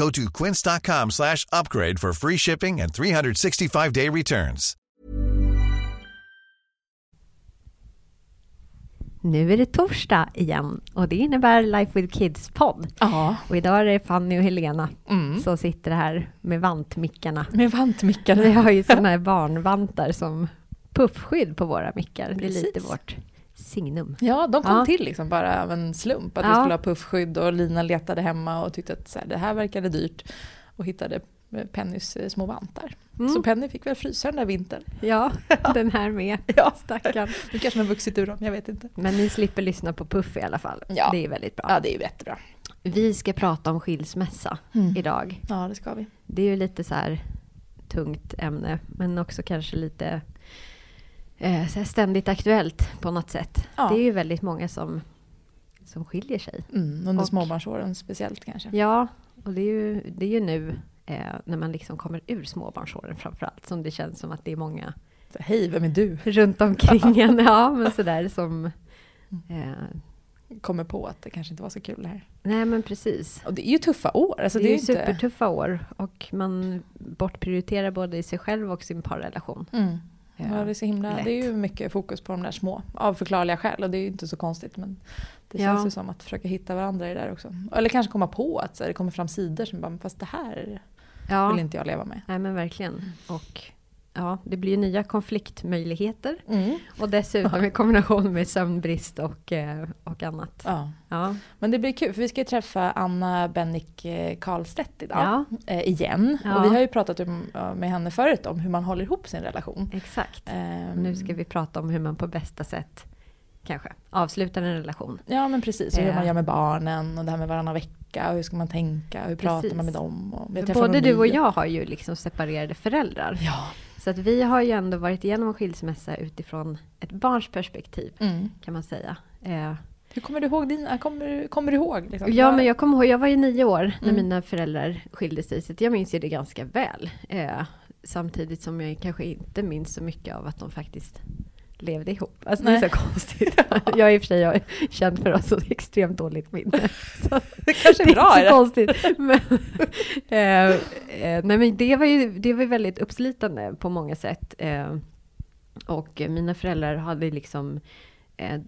Go to quince.com slash upgrade for free shipping and 365-day returns. Nu är det torsdag igen och det innebär Life with Kids-podd. Ja, Och idag är det Fanny och Helena Mm. som sitter här med vantmickarna. med vantmickarna. Vi har ju sådana här barnvantar som puffskydd på våra mickar. Det är Precis. lite vårt signum. Ja, de kom Ja. till liksom bara av en slump. Att vi Ja. skulle ha puffskydd och Lina letade hemma och tyckte att så här, det här verkade dyrt. Och hittade eh, Pennys eh, små vantar. Mm. Så Penny fick väl frysa den där vintern. Ja, den här med. Ja. Stackarn. Nu kanske den har vuxit ur dem, jag vet inte. Men ni slipper lyssna på Puff i alla fall. Ja. Det är väldigt bra. Ja, det är jättebra. Vi ska prata om skilsmässa Mm. idag. Ja, det ska vi. Det är ju lite så här tungt ämne, men också kanske lite eh, ständigt aktuellt på något sätt. Ja. Det är ju väldigt många som, som skiljer sig. Mm, under Och- småbarnsåren speciellt kanske. Ja, och det är ju, det är ju nu eh, när man liksom kommer ur småbarnsåren framförallt som det känns som att det är många Så, Hej, vem är du? runt omkring en, ja men sådär som... Mm. Eh, Kommer på att det kanske inte var så kul det här. nej men precis. Och det är ju tuffa år. Alltså, det är ju inte... supertuffa år och man bortprioriterar både i sig själv och sin parrelation. Mm. Ja, det, är så himla, lätt. det är ju mycket fokus på de där små, av förklarliga skäl. Och det är ju inte så konstigt. Men det Ja. känns ju som att försöka hitta varandra i det där också. Eller kanske komma på att så det kommer fram sidor som bara, fast det här Ja, vill inte jag leva med. nej men verkligen. Och ja, det blir nya konfliktmöjligheter. Mm. Och dessutom i kombination med sömnbrist och, eh, och annat. Ja. Ja, Men det blir kul för vi ska ju träffa Anna Bennick eh, Karlstedt idag. ja Eh, igen. Ja. Och vi har ju pratat om, med henne förut om hur man håller ihop sin relation. exakt. Ehm, Nu ska vi prata om hur man på bästa sätt kanske avslutar en relation. Ja men precis, och hur Eh. man gör med barnen och det här med varannan vecka och hur ska man tänka och hur pratar Precis. man med dem. Och både du och jag har ju liksom separerade föräldrar. Ja. Så att vi har ju ändå varit igenom en skilsmässa utifrån ett barns perspektiv Mm. kan man säga. Eh, Hur kommer du ihåg dina, kommer, du- kommer du ihåg? Liksom? ja men jag kommer ihåg, jag var ju nio år när Mm. mina föräldrar skilde sig så jag minns ju det ganska väl. Eh, samtidigt som jag kanske inte minns så mycket av att de faktiskt levde ihop. Alltså det är så Nej. konstigt. jag är i och för sig jag känd för att ha så extremt dåligt minne. Så Det kanske är det bra. är så konstigt. Men, eh, eh, nej men det var ju det var väldigt uppslitande på många sätt. Eh, och mina föräldrar hade liksom eh,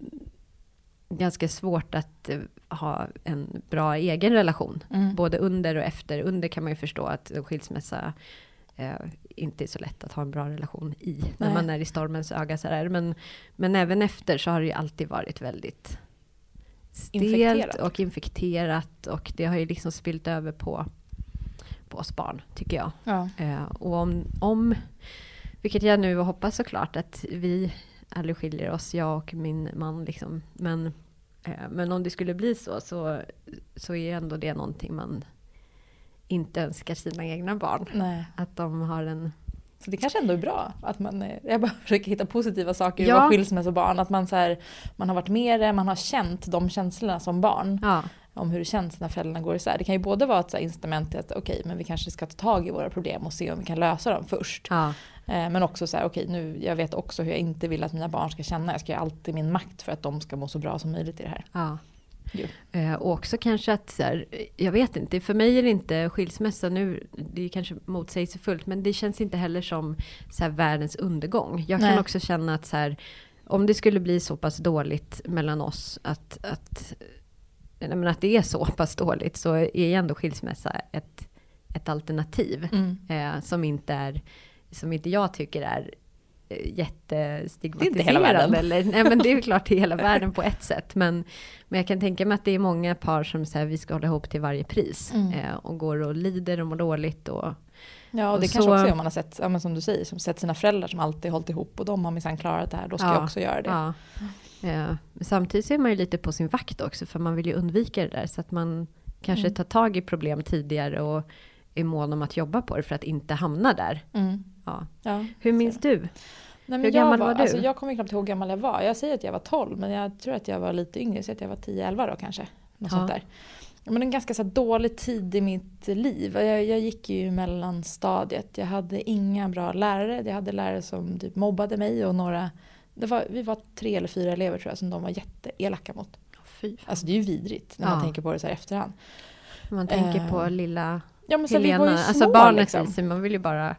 ganska svårt att eh, ha en bra egen relation. Mm. Både under och efter. Under kan man ju förstå att en skilsmässa eh, inte är så lätt att ha en bra relation i. När Nej. man är i stormens öga så här. Men, men även efter så har det ju alltid varit väldigt stelt Infekterat. och infekterat. Och det har ju liksom spilt över på, på oss barn, tycker jag. Ja. Eh, och om, om, vilket jag nu hoppas såklart, att vi aldrig skiljer oss, jag och min man. Liksom. Men, eh, men om det skulle bli så, så, så är ändå det någonting man inte önskar sina egna barn. Nej. Att de har en... Så det kanske ändå är bra att man, eh, jag bara försöker hitta positiva saker Ja. vara skilsmässobarn. Att man, så här, man har varit med det, man har känt de känslorna som barn. Ja, Om hur det känns när föräldrarna går isär. Det kan ju både vara ett incitament till att okej, men vi kanske ska ta tag i våra problem och se om vi kan lösa dem först. ja, Eh, Men också så här, okej, nu, jag vet också hur jag inte vill att mina barn ska känna. Jag ska göra allt i min makt för att de ska må så bra som möjligt i det här. Eh, och också kanske att, så här, jag vet inte, för mig är det inte skilsmässa nu, det är kanske motsägelsefullt, men det känns inte heller som så här, världens undergång. Jag kan Nej. också känna att så här, om det skulle bli så pass dåligt mellan oss, att, att, men att det är så pass dåligt, så är ju ändå skilsmässa ett, ett alternativ. Mm. Eh, som, inte är, som inte jag tycker är jättestigmatiserande. Det är inte hela världen. Eller, nej, men det är klart det är hela världen på ett sätt. Men, men jag kan tänka mig att det är många par som säger vi ska hålla ihop till varje pris. Mm. Eh, och går och lider och mår dåligt. Och, Ja, och Och det så- kanske också är om man har sett, ja, som du säger, som sett sina föräldrar som alltid hållit ihop och de har minsann klarat det här, då ska Ja. jag också göra det. ja. Eh, samtidigt så är man ju lite på sin vakt också. För man vill ju undvika det där. Så att man kanske Mm. tar tag i problem tidigare. Och är mån om att jobba på det för att inte hamna där. Mm. Ja. Ja. Hur minns du? Nej, Hur jag gammal var du? Alltså, jag kommer knappt ihåg hur gammal jag var. Jag säger att jag var 12, men jag tror att jag var lite yngre. Jag säger att jag var 10-11 då kanske. Något Ja. där. Men en ganska så dålig tid i mitt liv. Jag, jag gick ju mellanstadiet. Jag hade inga bra lärare. Jag hade lärare som typ mobbade mig och några... Det var, vi var tre eller fyra elever tror jag som de var jätteelaka mot. Fy fan. Alltså det är ju vidrigt när Ja. man tänker på det så här efterhand. Man tänker Eh, på lilla Ja men så vi Helena, var ju små alltså barnet liksom. man vill ju bara...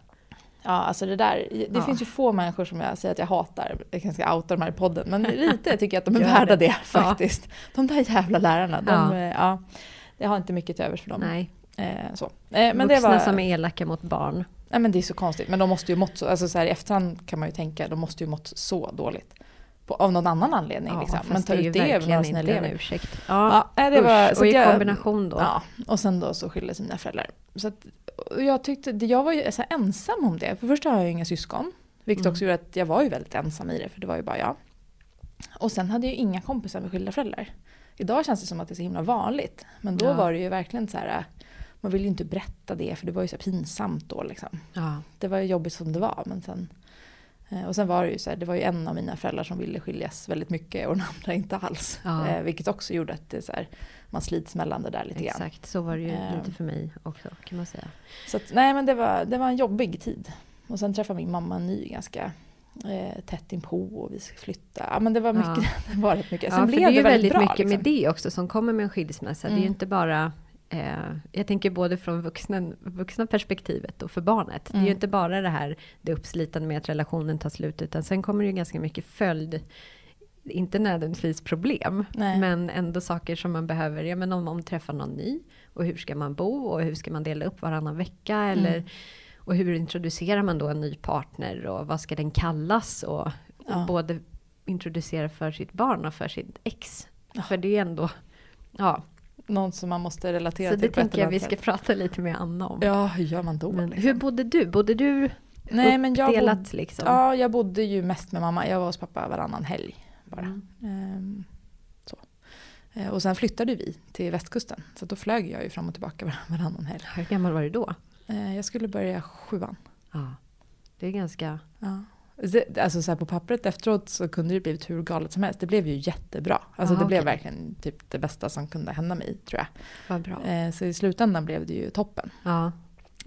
Ja, alltså det där. Det Ja. finns ju få människor som jag säger att jag hatar. Jag kanske ska outa dem här i podden. Men lite tycker jag att de är värda det. det faktiskt. De där jävla lärarna. De, Ja. ja. Ja, jag har inte mycket till övers för dem. Nej, Eh, så. Eh, men det vuxna var, som är elaka mot barn. nej, men det är så konstigt. Men de måste ju mått så, alltså så här, i efterhand kan man ju tänka, de måste ju mått så dåligt. På, av någon annan anledning. liksom. fast Men ta ut det över några sina en elever. ursäkt. Ja, Ja, det var, usch, så och i jag- kombination då. Ja, och sen då så skilde sig mina föräldrar. Så att, jag tyckte, jag var ju så ensam om det. För först har jag ju inga syskon. Vilket Mm. också gjorde att jag var ju väldigt ensam i det, för det var ju bara jag. Och sen hade jag ju inga kompisar med skilda föräldrar. Idag känns det som att det är så himla vanligt. Men då Ja. var det ju verkligen så här, man ville ju inte berätta det för det var ju så pinsamt då liksom. Ja. Det var ju jobbigt som det var men sen och sen var det ju så här, det var ju en av mina föräldrar som ville skiljas väldigt mycket och den andra inte alls. Ja. Eh, vilket också gjorde att det är så här, man slits mellan det där lite grann. Exakt, så var det ju Ehm. lite för mig också kan man säga. Så att, nej men det var, det var en jobbig tid. Och sen träffade min mamma en ny ganska eh, tätt inpå och vi ska flytta. Ja men det var mycket, det var rätt mycket. Ja, Sen för blev det är ju väldigt väldigt bra, mycket liksom. med det också som kommer med en skilsmässa. Det är ju Mm. inte bara eh, jag tänker både från vuxna, vuxna perspektivet och för barnet. Det är ju Mm. inte bara det här det uppslitande med att relationen tar slut, utan sen kommer det ju ganska mycket följd inte nödvändigtvis problem, Nej. men ändå saker som man behöver, ja men om man träffar någon ny, och hur ska man bo, och hur ska man dela upp varannan vecka, eller, Mm. och hur introducerar man då en ny partner, och vad ska den kallas, och, och Ja. både introducera för sitt barn och för sitt ex. Ja. För det är ändå, ja. Någon som man måste relatera Så till det på ett tänker jag vi ska prata lite med Anna om. Ja, hur gör man då? Men liksom? hur bodde du? Bodde du Nej, men jag uppdelat bod- liksom? Ja, jag bodde ju mest med mamma. Jag var hos pappa varannan helg bara. Mm. Ehm, så. Eh, Och sen flyttade vi till västkusten. Så då flög jag ju fram och tillbaka var- varannan helg. Hur gammal var du då? Eh, Jag skulle börja sjuan. Ja. Det är ganska... Ja. Det- Alltså så på pappret efteråt så kunde det blivit hur galet som helst. Det blev ju jättebra. Alltså Aha, det blev okej. verkligen typ det bästa som kunde hända mig tror jag. Vad bra. Eh, Så i slutändan blev det ju toppen. Ja.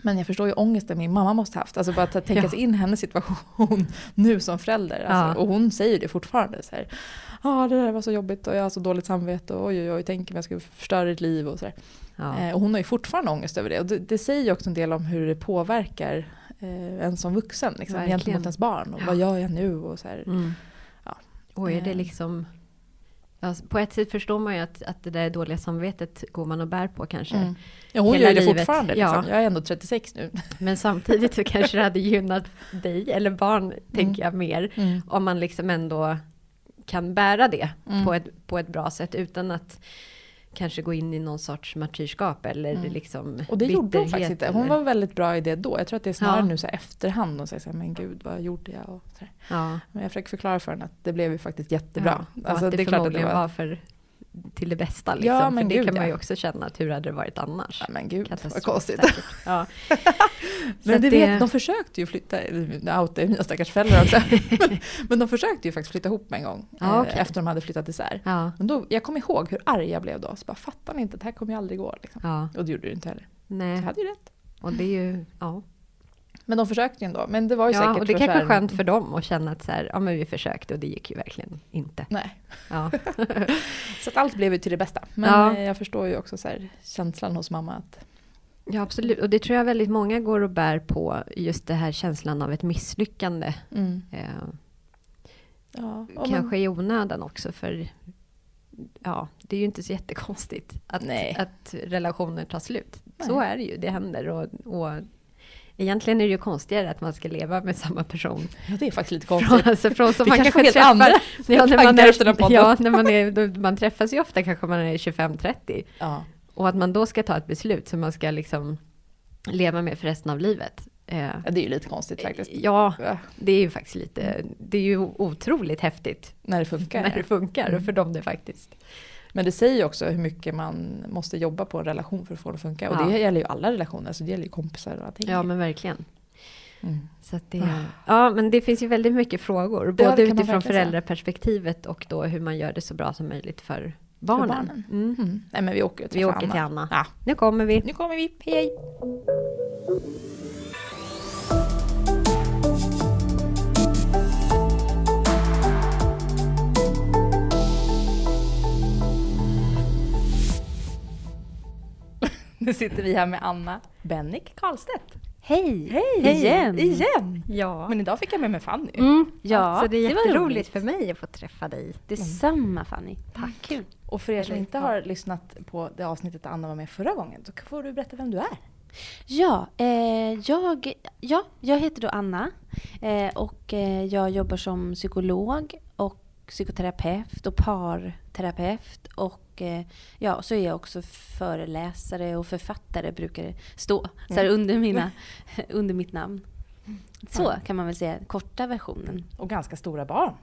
Men jag förstår ju ångesten min mamma måste haft. Alltså bara att tänka Ja. sig in hennes situation nu som förälder. Alltså, Ja. Och hon säger det fortfarande. Så här, ah, det där var så jobbigt och jag har så dåligt samvete och oj oj oj, tänk om jag skulle förstöra ditt liv och så där. ja. Eh, och hon har ju fortfarande ångest över det. Och det, det säger ju också en del om hur det påverkar eh, en som vuxen liksom, Verkligen. gentemot ens barn. Och Ja. vad gör jag nu? Och så här. Mm. Ja. Och är det Eh. liksom... Ja, på ett sätt förstår man ju att, att det där dåliga samvetet går man och bär på kanske. Mm. Ja, hon gör det livet. fortfarande. Ja. Liksom. Jag är ändå 36 nu. Men samtidigt så kanske det hade gynnat dig eller barn, tänker jag mer. Mm. Om man liksom ändå kan bära det Mm. på, ett, på ett bra sätt utan att kanske gå in i någon sorts martyrskap eller Mm. liksom Och det gjorde hon faktiskt inte. Hon eller- var väldigt bra i det då. Jag tror att det är snarare Ja. nu så här efterhand och säger så här, men gud vad gjorde jag? Och så. Ja, Men jag försöker förklara för henne att det blev ju faktiskt jättebra. Ja, alltså, att det, är klart att förmodligen var... för till det bästa. Liksom. Ja, för men det gud, kan man ju också känna, att hur hade det varit annars? Ja men gud vad konstigt. Ja. Men det vet, de försökte ju flytta, nu outar jag mina stackars föräldrar också. men, men de försökte ju faktiskt flytta ihop en gång. Ja, eh, okej. Efter de hade flyttat isär. Ja, Men då, jag kommer ihåg hur arg jag blev då. Så bara fattar ni inte, det här kommer ju aldrig gå. Liksom. ja, Och det gjorde det inte heller. Så jag nej. hade ju rätt. Och det är ju, ja. Men de försökte ju ändå. Men det var ju ja säkert och det kanske är så skönt för dem att känna att så här, ja men vi försökte och det gick ju verkligen inte. Nej, Ja, så att allt blev ju till det bästa. Men Ja. eh, jag förstår ju också så här, känslan hos mamma att ja absolut. Och det tror jag väldigt många går och bär på, just det här känslan av ett misslyckande. mm, Eh, ja, kanske i onödan också för ja, det är ju inte så jättekonstigt att, Nej. att relationer tar slut. Så Nej. är det ju, det händer och, och Egentligen är det ju konstigare att man ska leva med samma person. Ja, det är faktiskt lite Från, konstigt. alltså från som man kanske helt andra. Ja, när man tankar efter den är, ja, när man, är, då, man träffas ju ofta kanske man är 25-30. Ja. Och att man då ska ta ett beslut som man ska liksom leva med för resten av livet. Eh, ja, det är ju lite konstigt faktiskt. ja, Ja, det är ju faktiskt lite, det är ju otroligt häftigt När det funkar. när det funkar och för dem det faktiskt. Men det säger ju också hur mycket man måste jobba på en relation för att få det att funka. Och Ja. det gäller ju alla relationer, så det gäller ju kompisar och allting. Ja men verkligen. Mm. Så att det, ja men det finns ju väldigt mycket frågor, både utifrån föräldraperspektivet och då hur man gör det så bra som möjligt för För barnen. barnen. Mm. Mm. Nej men vi åker Vi åker till Anna. Ja. Nu kommer vi. Nu kommer vi, hej Nu sitter vi här med Anna Bennick Karlstedt. Hej! Hej! Igen! Igen! Ja. Men idag fick jag med mig Fanny. Mm, ja, så det är var jätteroligt roligt. för mig att få träffa dig. Detsamma Fanny. Tack. Kul. Och för er som inte har lyssnat på det avsnittet där Anna var med förra gången, så får du berätta vem du är. Ja, eh, jag, ja, jag heter då Anna eh, och eh, jag jobbar som psykolog och psykoterapeut och parterapeut och eh, ja, så är jag också föreläsare och författare brukar det stå så här, under, mina, under mitt namn. Så kan man väl säga, korta versionen. Och ganska stora barn.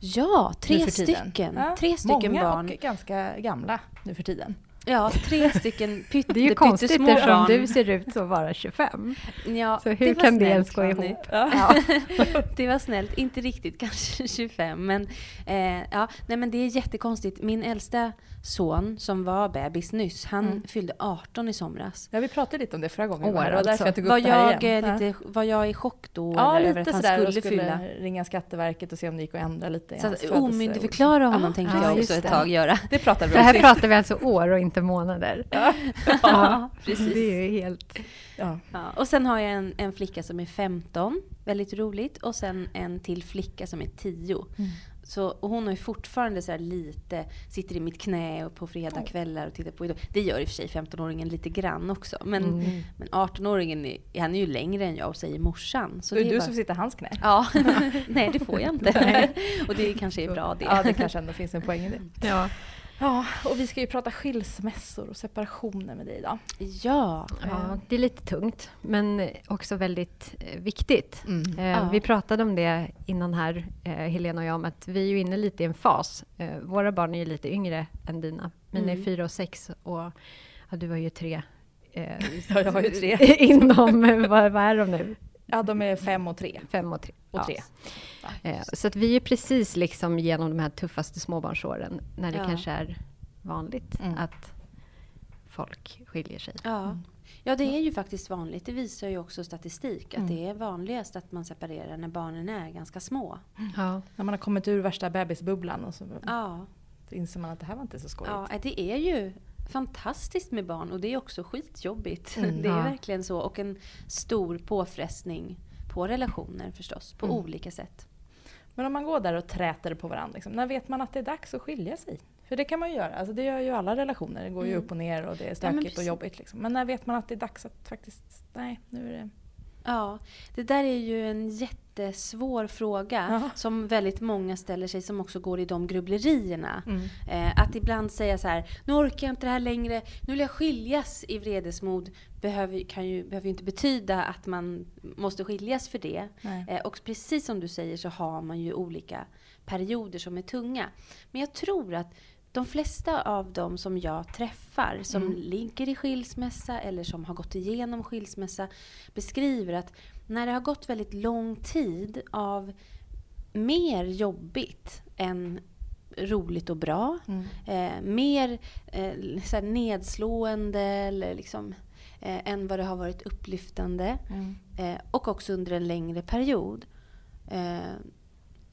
Ja, tre stycken. Ja, Tre stycken många barn. och ganska gamla nu för tiden. Ja, tre stycken pytte, Det är ju konstigt eftersom du ser ut att vara 25. Ja, Så hur var kan det snällt, ens gå ihop? Ja. det var snällt. Inte riktigt kanske 25 men, eh, ja, nej, men det är jättekonstigt. Min äldsta son som var bebis nyss, han Mm. fyllde 18 i somras. Ja, vi pratade lite om det förra gången. År, det var därför alltså. jag tog upp Var det här jag, igen. lite, var jag i chock då Ja, eller lite över att han sådär. skulle, skulle fylla? ringa Skatteverket och se om det gick att ändra lite Så att omyndigförklara honom Ja, tänkte ja, jag också ett det. tag göra. Det pratade vi För om här sist. pratar vi alltså år och inte månader. Ja, Det precis. är ju helt... Ja. Ja, och sen har jag en, en flicka som är 15, väldigt roligt. Och sen en till flicka som är 10. Mm. Så, och hon har ju fortfarande så lite, sitter i mitt knä och på fredagskvällar och tittar på Idol. Det gör i och för sig 15-åringen lite grann också. Men, Mm. men 18-åringen är, han är ju längre än jag och säger morsan. Så Så det är du bara- som sitter i hans knä. Ja, nej det får jag inte. och det kanske är bra det. Ja, det kanske ändå finns en poäng i det. Ja. Ja, och vi ska ju prata skilsmässor och separationer med dig idag. Ja. ja, det är lite tungt, men också väldigt eh, viktigt. Mm. Eh, Ja. Vi pratade om det innan här, eh, Helena och jag, om att vi är ju inne lite i en fas. Eh, våra barn är ju lite yngre än dina. Mina är Mm. fyra och sex och ja, du har ju tre. Eh, Ja, jag har ju tre. inom, eh, vad, vad är de nu? Ja, de är fem och tre. Fem och tre. Och Ja. tre. Eh, Så att vi är precis liksom genom de här tuffaste småbarnsåren, när det Ja. kanske är vanligt Mm. att folk skiljer sig. Ja. ja, det är ju faktiskt vanligt. Det visar ju också statistik. Att Mm. det är vanligast att man separerar när barnen är ganska små. Ja. När man har kommit ur värsta bebisbubblan och så Ja. inser man att det här var inte så skojigt. Ja, det är ju fantastiskt med barn och det är också skitjobbigt. Mm, det är ja. verkligen så. Och en stor påfrestning på relationer förstås, på Mm. olika sätt. Men om man går där och träter på varandra, liksom, när vet man att det är dags att skilja sig? För det kan man ju göra, alltså det gör ju alla relationer. Det går ju Mm. upp och ner och det är stökigt och precis. jobbigt. Liksom. Men när vet man att det är dags att faktiskt, nej nu är det... Ja, det där är ju en jättesvår fråga Ja. som väldigt många ställer sig som också går i de grubblerierna. Mm. Eh, att ibland säga så här, nu orkar jag inte det här längre, nu vill jag skiljas i vredesmod, behöver, kan ju, behöver ju inte betyda att man måste skiljas för det. Eh, och precis som du säger så har man ju olika perioder som är tunga. Men jag tror att de flesta av dem som jag träffar som Mm. ligger i skilsmässa eller som har gått igenom skilsmässa beskriver att när det har gått väldigt lång tid av mer jobbigt än roligt och bra, Mm. eh, mer eh, nedslående eller liksom, eh, än vad det har varit upplyftande Mm. eh, och också under en längre period. Eh,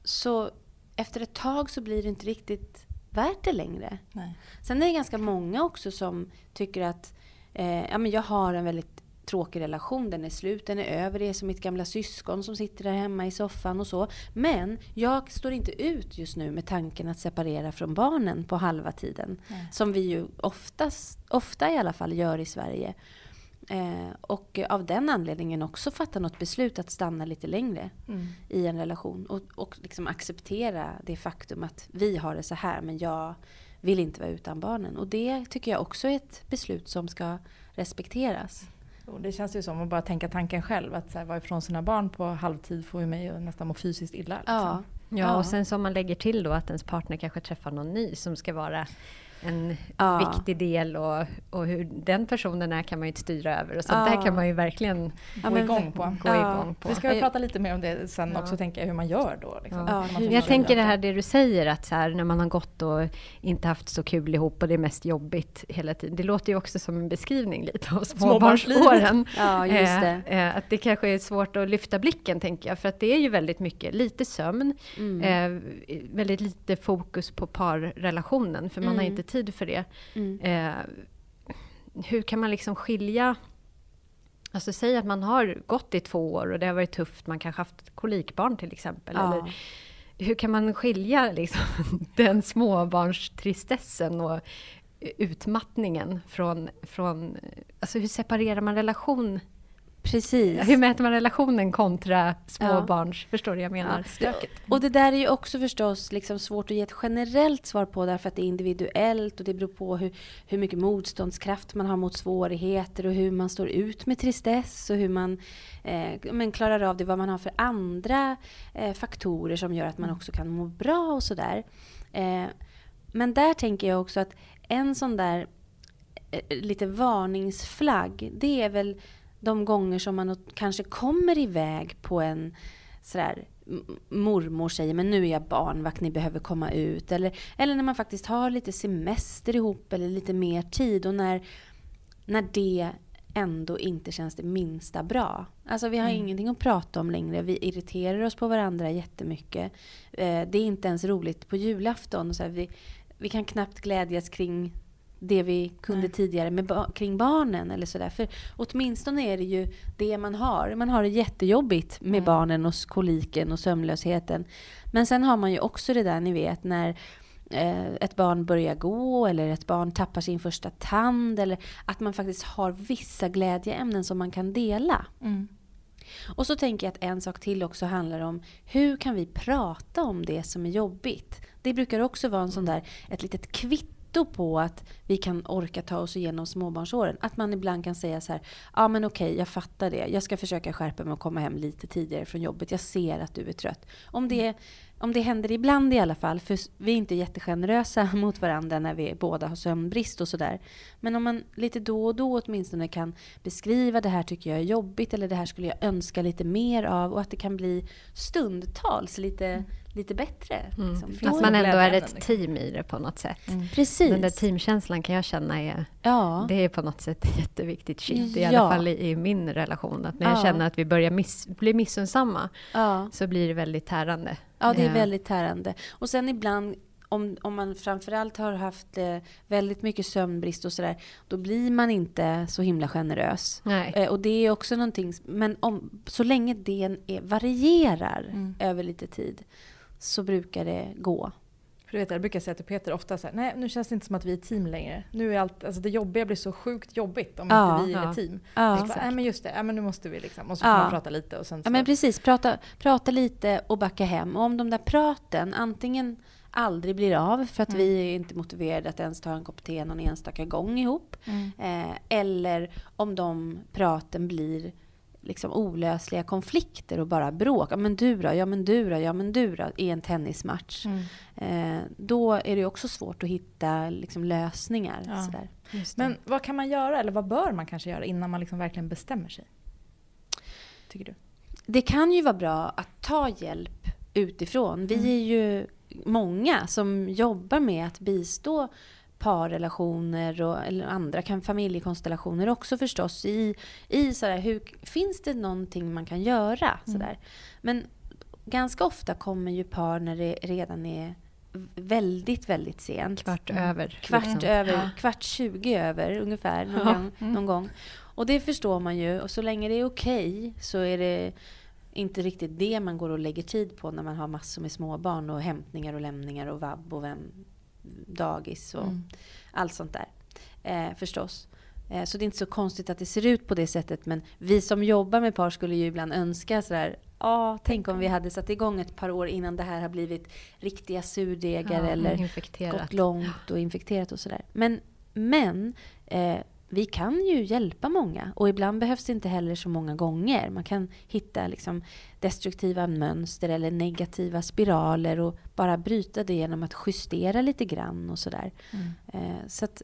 så efter ett tag så blir det inte riktigt värt det längre. Nej. Sen är det ganska många också som tycker att eh, ja, men jag har en väldigt tråkig relation, den är slut, den är över, det är som mitt gamla syskon som sitter där hemma i soffan och så. Men jag står inte ut just nu med tanken att separera från barnen på halva tiden. Nej. Som vi ju oftast, ofta i alla fall gör i Sverige. Eh, och av den anledningen också fatta något beslut att stanna lite längre Mm. i en relation. Och, och liksom acceptera det faktum att vi har det så här men jag vill inte vara utan barnen. Och det tycker jag också är ett beslut som ska respekteras. Och det känns ju som att bara tänka tanken själv. Att så här, vara ifrån sina barn på halvtid får ju mig att nästan må fysiskt illa. Liksom. Ja, Ja, Ja. och sen som man lägger till då att ens partner kanske träffar någon ny som ska vara en Ja. viktig del och, och hur den personen är kan man ju inte styra över. Och sånt Ja. där kan man ju verkligen Ja, Gå igång på. gå Ja. igång på. Vi ska väl Jag- prata lite mer om det sen Ja. också, tänka hur man gör då. Liksom, man Jag möjlighet tänker det här det du säger att så här, när man har gått och inte haft så kul ihop och det är mest jobbigt hela tiden. Det låter ju också som en beskrivning lite av småbarnsåren. Ja, just det. Eh, eh, att det kanske är svårt att lyfta blicken tänker jag. För att det är ju väldigt mycket, lite sömn, Mm. eh, väldigt lite fokus på parrelationen. För man har Mm. inte tid för det. Mm. Eh, hur kan man liksom skilja Alltså säg att man har gått i två år och det har varit tufft, man kanske haft kolikbarn till exempel. Ja. Eller, hur kan man skilja liksom, den småbarnstristessen och utmattningen från, från... Alltså hur separerar man relation? Precis. Hur mäter man relationen kontra småbarns... Förstår du vad jag menar? Ja. Och det där är ju också förstås liksom svårt att ge ett generellt svar på därför att det är individuellt och det beror på hur, hur mycket motståndskraft man har mot svårigheter och hur man står ut med tristess och hur man eh, men klarar av det, vad man har för andra eh, faktorer som gör att man också kan må bra och sådär. Eh, men där tänker jag också att en sån där eh, lite varningsflagg, det är väl de gånger som man kanske kommer iväg på en sådär mormor säger men nu är jag barnvakt, ni behöver komma ut. Eller, eller när man faktiskt har lite semester ihop eller lite mer tid och när, när det ändå inte känns det minsta bra. Alltså vi har ingenting att prata om längre. Vi irriterar oss på varandra jättemycket. Eh, det är inte ens roligt på julafton. Så här, vi, vi kan knappt glädjas kring det vi kunde Nej. tidigare med ba- kring barnen eller sådär. För åtminstone är det ju det man har. Man har det jättejobbigt med Mm. barnen och koliken och sömnlösheten. Men sen har man ju också det där ni vet när eh, ett barn börjar gå eller ett barn tappar sin första tand eller att man faktiskt har vissa glädjeämnen som man kan dela. Mm. Och så tänker jag att en sak till också handlar om hur kan vi prata om det som är jobbigt? Det brukar också vara en sån där, ett litet kvitto på att vi kan orka ta oss igenom småbarnsåren. Att man ibland kan säga så här, ja men okej, jag fattar det. Jag ska försöka skärpa mig och komma hem lite tidigare från jobbet. Jag ser att du är trött. Om det, om det händer ibland i alla fall, för vi är inte jättegenerösa mot varandra när vi båda har sömnbrist och sådär. Men om man lite då och då åtminstone kan beskriva det här tycker jag är jobbigt eller det här skulle jag önska lite mer av och att det kan bli stundtals lite, mm lite bättre. Mm. liksom. Att man ändå är ett liksom. team i det på något sätt. Precis. Den där teamkänslan kan jag känna är, ja. det är på något sätt jätteviktigt shit. I Ja. alla fall i, i min relation. Att när jag Ja. känner att vi börjar miss, bli missunnsamma så blir det väldigt tärande. Ja, det är väldigt tärande. Och sen ibland, om, om man framförallt har haft eh, väldigt mycket sömnbrist och sådär, då blir man inte så himla generös. Nej. Eh, och det är också någonting, men om, så länge det varierar Mm. över lite tid så brukar det gå. För du vet, jag brukar säga till Peter ofta så här, nej nu känns det inte som att vi är team längre. Nu är allt, alltså det jobbiga blir så sjukt jobbigt om Ja, inte vi är ja. ett team. Ja. Bara, nej men just det, ja, men nu måste vi liksom. Och så får man prata lite och sen så. Ja men precis, prata, prata lite och backa hem. Och om de där praten antingen aldrig blir av för att Mm. vi är inte motiverade att ens ta en kopp te någon enstaka gång ihop. Mm. Eh, eller om de praten blir liksom olösliga konflikter och bara bråk. Ja men du då, ja men du då, ja men du då i en tennismatch. Mm. Eh, då är det också svårt att hitta liksom, lösningar. Ja. Sådär. Men vad kan man göra, eller vad bör man kanske göra innan man liksom verkligen bestämmer sig? Tycker du? Det kan ju vara bra att ta hjälp utifrån. Vi Mm. är ju många som jobbar med att bistå parrelationer och eller andra kan, familjekonstellationer också förstås. I, i sådär, hur, finns det någonting man kan göra? Mm. Sådär. Men ganska ofta kommer ju par när det redan är väldigt, väldigt sent. Kvart Mm. över. Kvart liksom. över, Ja. kvart 20 över ungefär någon, Ja. gång, Mm. någon gång. Och det förstår man ju. Och så länge det är okej så är det inte riktigt det man går och lägger tid på när man har massor med småbarn och hämtningar och lämningar och vabb och vem, dagis och Mm. allt sånt där. Eh, förstås. Eh, Så det är inte så konstigt att det ser ut på det sättet. Men vi som jobbar med par skulle ju ibland önska sådär, ja, tänk om vi hade satt igång ett par år innan det här har blivit riktiga surdegar Ja, eller infekterat. gått långt och infekterat och sådär. Men, men eh, vi kan ju hjälpa många och ibland behövs det inte heller så många gånger. Man kan hitta liksom destruktiva mönster eller negativa spiraler och bara bryta det genom att justera lite grann och sådär. Eh, så att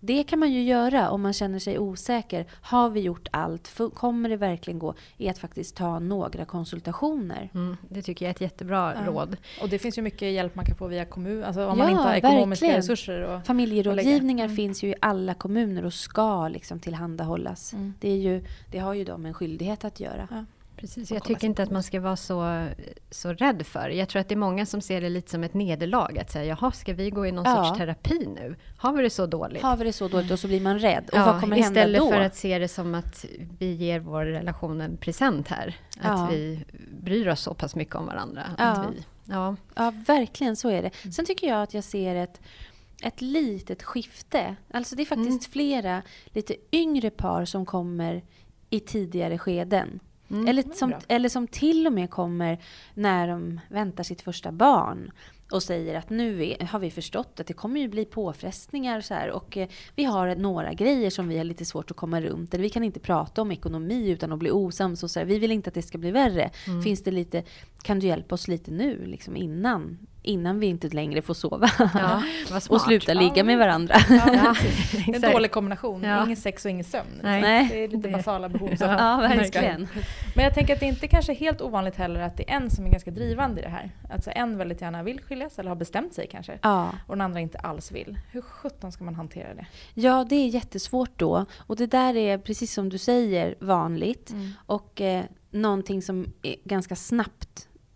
det kan man ju göra om man känner sig osäker. Har vi gjort allt? Kommer det verkligen gå? I att faktiskt ta några konsultationer. Mm, det tycker jag är ett jättebra Ja. råd. Och det finns ju mycket hjälp man kan få via kommun, alltså om man Ja, inte har ekonomiska verkligen. resurser. Och, Familjerådgivningar Mm. finns ju i alla kommuner och ska liksom tillhandahållas. Mm. Det, är ju, det har ju de en skyldighet att göra. Ja. Precis, jag tycker inte att man ska vara så, så rädd för. Jag tror att det är många som ser det lite som ett nederlag. Att säga, jaha, ska vi gå i någon Ja. sorts terapi nu? Har vi det så dåligt? Har vi det så dåligt och så blir man rädd. Och Ja, vad kommer hända istället då? för att se det som att vi ger vår relation en present här. Att Ja. vi bryr oss så pass mycket om varandra. Ja. Att vi, ja. Ja, verkligen så är det. Sen tycker jag att jag ser ett, ett litet skifte. Alltså det är faktiskt Mm. flera lite yngre par som kommer i tidigare skeden. Mm. Eller, som, eller som till och med kommer när de väntar sitt första barn och säger att nu har vi förstått att det kommer ju bli påfrestningar och så här, och eh, vi har några grejer som vi har lite svårt att komma runt. Eller vi kan inte prata om ekonomi utan att bli osams. Och så här, vi vill inte att det ska bli värre. Mm. Finns det lite, kan du hjälpa oss lite nu liksom innan, innan vi inte längre får sova? Ja, och sluta ligga med varandra. Ja, en dålig kombination. Ja. Ingen sex och ingen sömn. Nej. Det är lite Det- basala behov. som- Ja, verkligen. Men jag tänker att det inte kanske helt ovanligt heller att det är en som är ganska drivande i det här. Alltså en väldigt gärna vill skiljas eller har bestämt sig kanske. Ja. Och den andra inte alls vill. Hur sjutton ska man hantera det? ja, det är jättesvårt då. Och det där är, precis som du säger, vanligt. Och eh, någonting som är ganska snabbt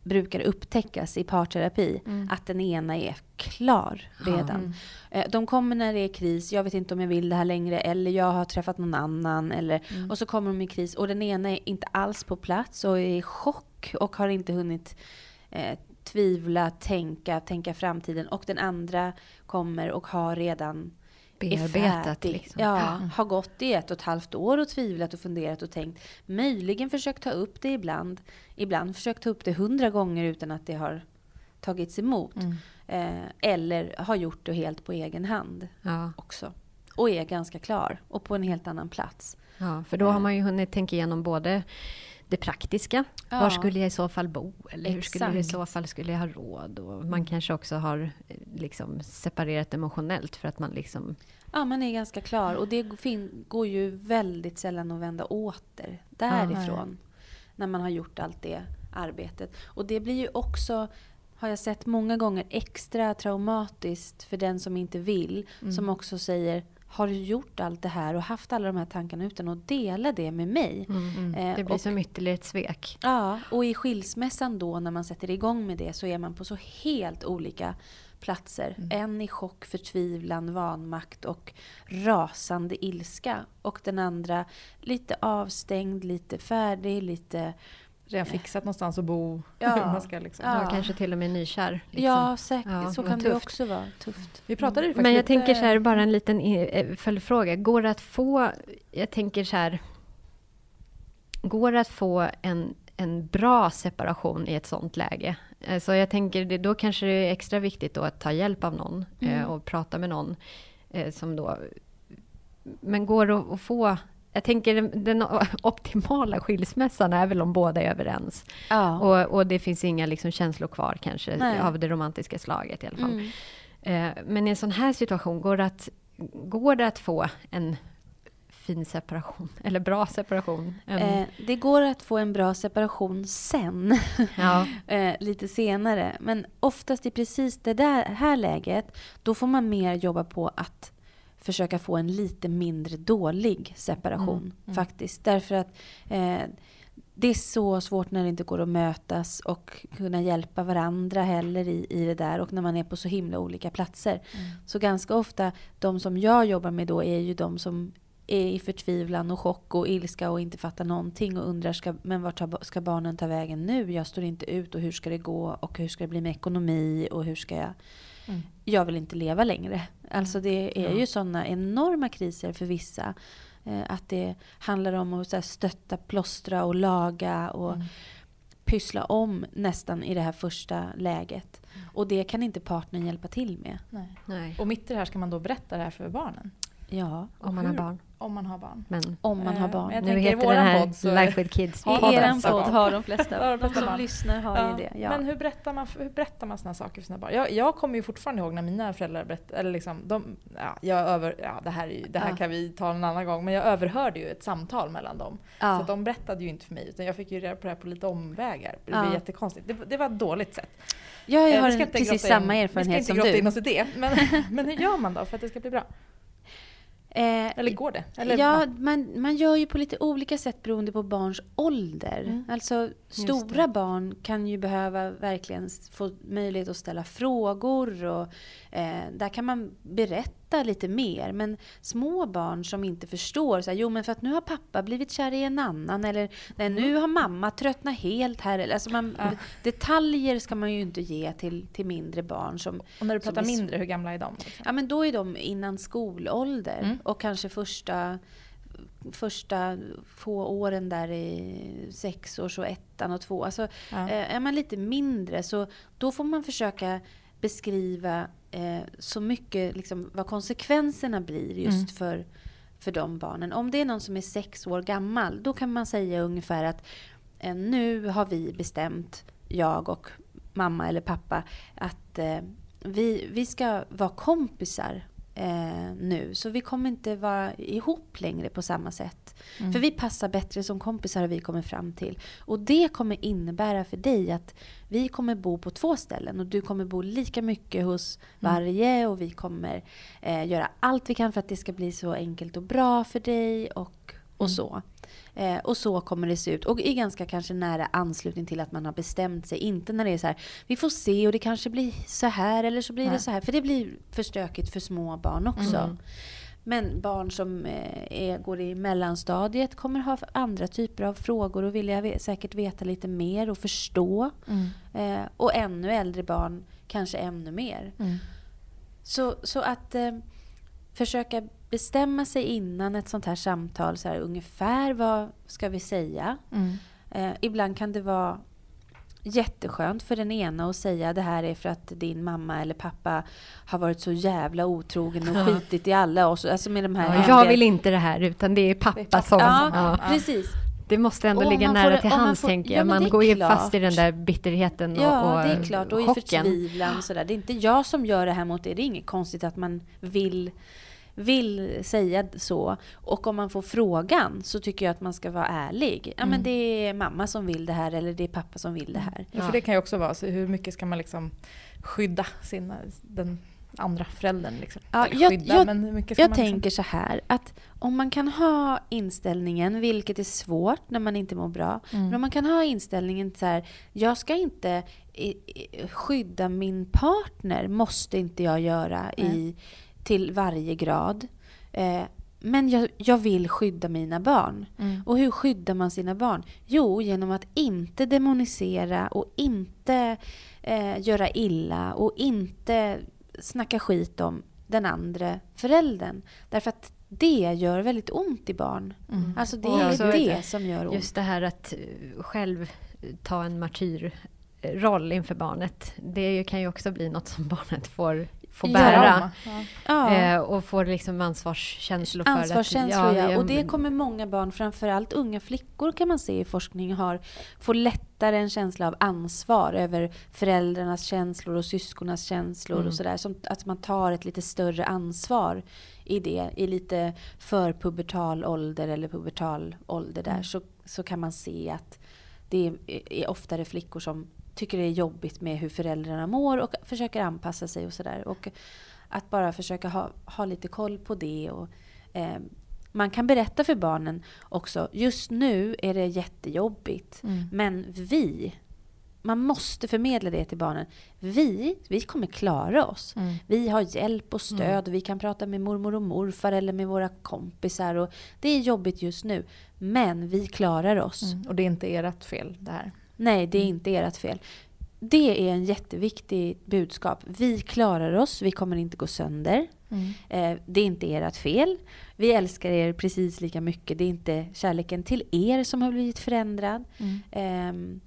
brukar upptäckas i parterapi. Mm. Att den ena är klar redan. Mm. De kommer när det är kris, jag vet inte om jag vill det här längre, eller jag har träffat någon annan. Eller, Mm. Och så kommer de i kris och den ena är inte alls på plats och är i chock och har inte hunnit eh, tvivla, tänka, tänka framtiden. Och den andra kommer och har redan Bearbetat färdig. liksom. Ja, har gått i ett och ett halvt år och tvivlat och funderat och tänkt. Möjligen försökt ta upp det ibland. Ibland försökt ta upp det hundra gånger utan att det har tagits emot. Mm. Eh, eller har gjort det helt på egen hand Ja, också. Och är ganska klar och på en helt annan plats. ja, för då har man ju hunnit tänka igenom både det praktiska. Ja. Var skulle jag i så fall bo? Eller hur skulle det i så fall skulle jag ha råd? Och man kanske också har eh, liksom separerat emotionellt för att man liksom... Ja, man är ganska klar. Och det går ju väldigt sällan att vända åter därifrån. när man har gjort allt det arbetet. Och det blir ju också, har jag sett många gånger, extra traumatiskt för den som inte vill. Som också säger, har du gjort allt det här och haft alla de här tankarna utan att dela det med mig? Eh, Det blir och- som ytterligare ett svek. Ja, och i skilsmässan då när man sätter igång med det så är man på så helt olika platser. En i chock, förtvivlan, vanmakt och rasande ilska. Och den andra lite avstängd, lite färdig, lite... Redan fixat någonstans att bo. Ja. Man ska liksom. Ja. Kanske till och med nykär. Liksom. Ja, säkert. Ja, så kan det tufft. också vara. Tufft. Vi pratade ju faktiskt Men jag lite- tänker så här, bara en liten eh, följdfråga. Går det att få, jag tänker så här, går det att få en, en bra separation i ett sånt läge? Eh, Så jag tänker, det, då kanske det är extra viktigt då att ta hjälp av någon eh, och prata med någon som då... Men går det att få... Jag tänker den, den optimala skilsmässan är väl om båda är överens. Ja. Och, och det finns inga liksom känslor kvar kanske Nej. av det romantiska slaget i alla fall. Mm. Eh, Men i en sån här situation, går det att, går det att få en fin separation? Eller bra separation? Eh, det går att få en bra separation sen. ja. eh, lite senare. Men oftast i precis det där här läget, då får man mer jobba på att försöka få en lite mindre dålig separation. Faktiskt. Därför att eh, det är så svårt när det inte går att mötas och kunna hjälpa varandra heller i, i det där. Och när man är på så himla olika platser. Så ganska ofta, de som jag jobbar med då är ju de som är i förtvivlan och chock och ilska och inte fattar någonting och undrar ska, men vart ska barnen ta vägen nu? Jag står inte ut och hur ska det gå och hur ska det bli med ekonomi och hur ska jag Mm. jag vill inte leva längre. Alltså det är Ja. ju sådana enorma kriser för vissa. Eh, att det handlar om att så här, stötta, plåstra och laga och Mm. pyssla om nästan i det här första läget. Och det kan inte partnern hjälpa till med. Nej. Nej, Och mitt i det här ska man då berätta det här för barnen. Ja, om man har barn. Om man har barn. Men om man har Eh, barn. men jag nu tänker i heter den här podd så- Life with Kids. I Stockholm. podd har de flesta, de som lyssnar har Ja. ju det. Ja. Men hur berättar, man, hur berättar man sådana saker för sina barn? Jag, jag kommer ju fortfarande ihåg när mina föräldrar berättade, eller liksom, de, ja, jag över, ja, det här, är ju- det här Ja. kan vi ta en annan gång, men jag överhörde ju ett samtal mellan dem. Så ja. att de berättade ju inte för mig, utan jag fick ju reda på det här på lite omvägar. Det blev Ja. jättekonstigt. Det, det var ett dåligt sätt. Ja, jag Eh, har inte precis samma erfarenhet Vi ska som inte grotta in du. oss i det, men, men hur gör man då för att det ska bli bra? Eh, Eller går det? Eller, ja, man, man gör ju på lite olika sätt beroende på barns ålder. Mm. Alltså stora barn kan ju behöva verkligen få möjlighet att ställa frågor och eh, där kan man berätta lite mer. Men små barn som inte förstår, så här, jo men för att nu har pappa blivit kär i en annan eller nej, nu har mamma tröttnat helt här. Eller, Alltså man, Ja. Detaljer ska man ju inte ge till, till mindre barn som och när du pratar mindre, hur gamla är de? Liksom? Ja men då är de innan skolålder Mm. och kanske första, första få åren där i sexårs och ettan och två. Alltså, Ja. eh, är man lite mindre så då får man försöka beskriva eh, så mycket liksom, vad konsekvenserna blir just Mm. för, för de barnen. Om det är någon som är sex år gammal då kan man säga ungefär att eh, nu har vi bestämt, jag och mamma eller pappa, att eh, vi, vi ska vara kompisar eh, nu. Så vi kommer inte vara ihop längre på samma sätt. Mm. För vi passar bättre som kompisar har vi kommit fram till. Och det kommer innebära för dig att vi kommer bo på två ställen och du kommer bo lika mycket hos Mm. varje och vi kommer eh, göra allt vi kan för att det ska bli så enkelt och bra för dig och, och Mm. så. Eh, och så kommer det se ut. Och i ganska kanske nära anslutning till att man har bestämt sig. Inte när det är så här, vi får se och det kanske blir så här eller så blir det Nej. så här. För det blir för stökigt för små barn också. Mm. Men barn som eh, är, går i mellanstadiet kommer ha andra typer av frågor och vilja säkert veta lite mer och förstå. Mm. Eh, och ännu äldre barn kanske ännu mer. Mm. Så, så att eh, försöka bestämma sig innan ett sånt här samtal, så här, ungefär vad ska vi säga? Mm. Eh, ibland kan det vara jätteskönt för den ena att säga det här är för att din mamma eller pappa har varit så jävla otrogen och Ja. skitit i alla oss. Alltså med de här Ja, jag vill inte det här utan det är pappa som... Ja, Ja, precis. det måste ändå Och ligga nära till hands får- tänker ja, jag. det Man går ju fast i den där bitterheten och, Ja, och det är klart. Och i chocken. förtvivlan och sådär. Det är inte jag som gör det här mot er. Det är inget konstigt att man vill, vill säga så. Och om man får frågan så tycker jag att man ska vara ärlig. Ja, men Mm. det är mamma som vill det här eller det är pappa som vill det här. Ja, för det kan ju också vara så hur mycket ska man liksom skydda sina, den andra föräldern? Liksom. Ja, jag- skydda, jag- men hur mycket ska Jag man tänker så här att om man kan ha inställningen, vilket är svårt när man inte mår bra, Mm. men om man kan ha inställningen så här, jag ska inte i, i, skydda min partner, måste inte jag göra i, till varje grad. Eh, men jag, jag vill skydda mina barn. Mm. Och hur skyddar man sina barn? Jo, genom att inte demonisera och inte eh, göra illa och inte snacka skit om den andra föräldern. Därför att det gör väldigt ont i barn. Mm. Alltså det är det som gör ont. Just det här att eh, själv eh, ta en martyrroll inför barnet. Det kan ju också bli något som barnet får, får Ja. bära. Ja. Ja. Eh, och får liksom ansvarskänslor för Ansvarskänslor, att... ja. vi- Och det kommer många barn, framförallt unga flickor kan man se i forskning, har, får lättare en känsla av ansvar över föräldrarnas känslor och syskonas känslor Mm. och sådär. Som att man tar ett lite större ansvar i det, i lite förpubertal ålder eller pubertal ålder där. Mm. Så, så kan man se att det är, är oftare flickor som tycker det är jobbigt med hur föräldrarna mår och försöker anpassa sig och sådär. Och att bara försöka ha, ha lite koll på det. Och, eh, man kan berätta för barnen också, just nu är det jättejobbigt. Mm. Men vi, man måste förmedla det till barnen. Vi, vi kommer klara oss. Mm. Vi har hjälp och stöd. Vi kan prata med mormor och morfar eller med våra kompisar. Och det är jobbigt just nu. Men vi klarar oss. Mm. Och det är inte ert fel det här. Nej, det är Mm. inte ert fel. det är en jätteviktig budskap. Vi klarar oss, vi kommer inte gå sönder. Mm. Eh, det är inte ert fel. Vi älskar er precis lika mycket. Det är inte kärleken till er som har blivit förändrad. Mm. Ehm,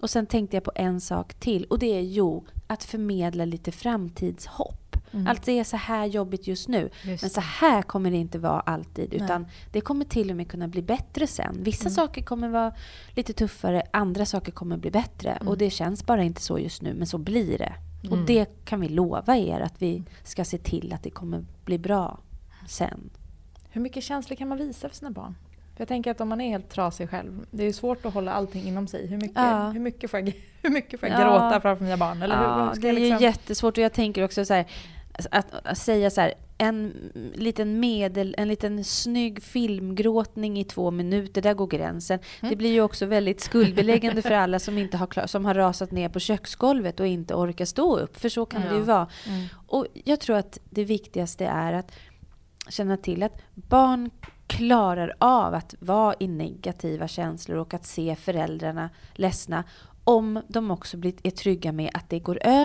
och sen tänkte jag på en sak till och det är jo, att förmedla lite framtidshopp. Mm. Allt är så här jobbigt just nu. Just Men så här kommer det inte vara alltid. Utan det kommer till och med kunna bli bättre sen. Vissa Mm. saker kommer vara lite tuffare, andra saker kommer bli bättre. Mm. Och det känns bara inte så just nu, men så blir det. Och Mm. det kan vi lova er att vi ska se till att det kommer bli bra sen. Hur mycket känslor kan man visa för sina barn? För jag tänker att om man är helt trasig själv, det är svårt att hålla allting inom sig. Hur mycket, Ja. hur mycket får jag, hur mycket får jag Ja. gråta framför mina barn? Eller hur, ja, hur ska det är jag ju liksom... jättesvårt och jag tänker också så här, att, att säga så här, en liten medel, en liten snygg filmgråtning i två minuter, där går gränsen. Mm. Det blir ju också väldigt skuldbeläggande för alla som, inte har, klar, som har rasat ner på köksgolvet och inte orkar stå upp, för så kan det ju Ja. vara. Mm. Och jag tror att det viktigaste är att känna till att barn klarar av att vara i negativa känslor och att se föräldrarna ledsna om de också blir, är trygga med att det går över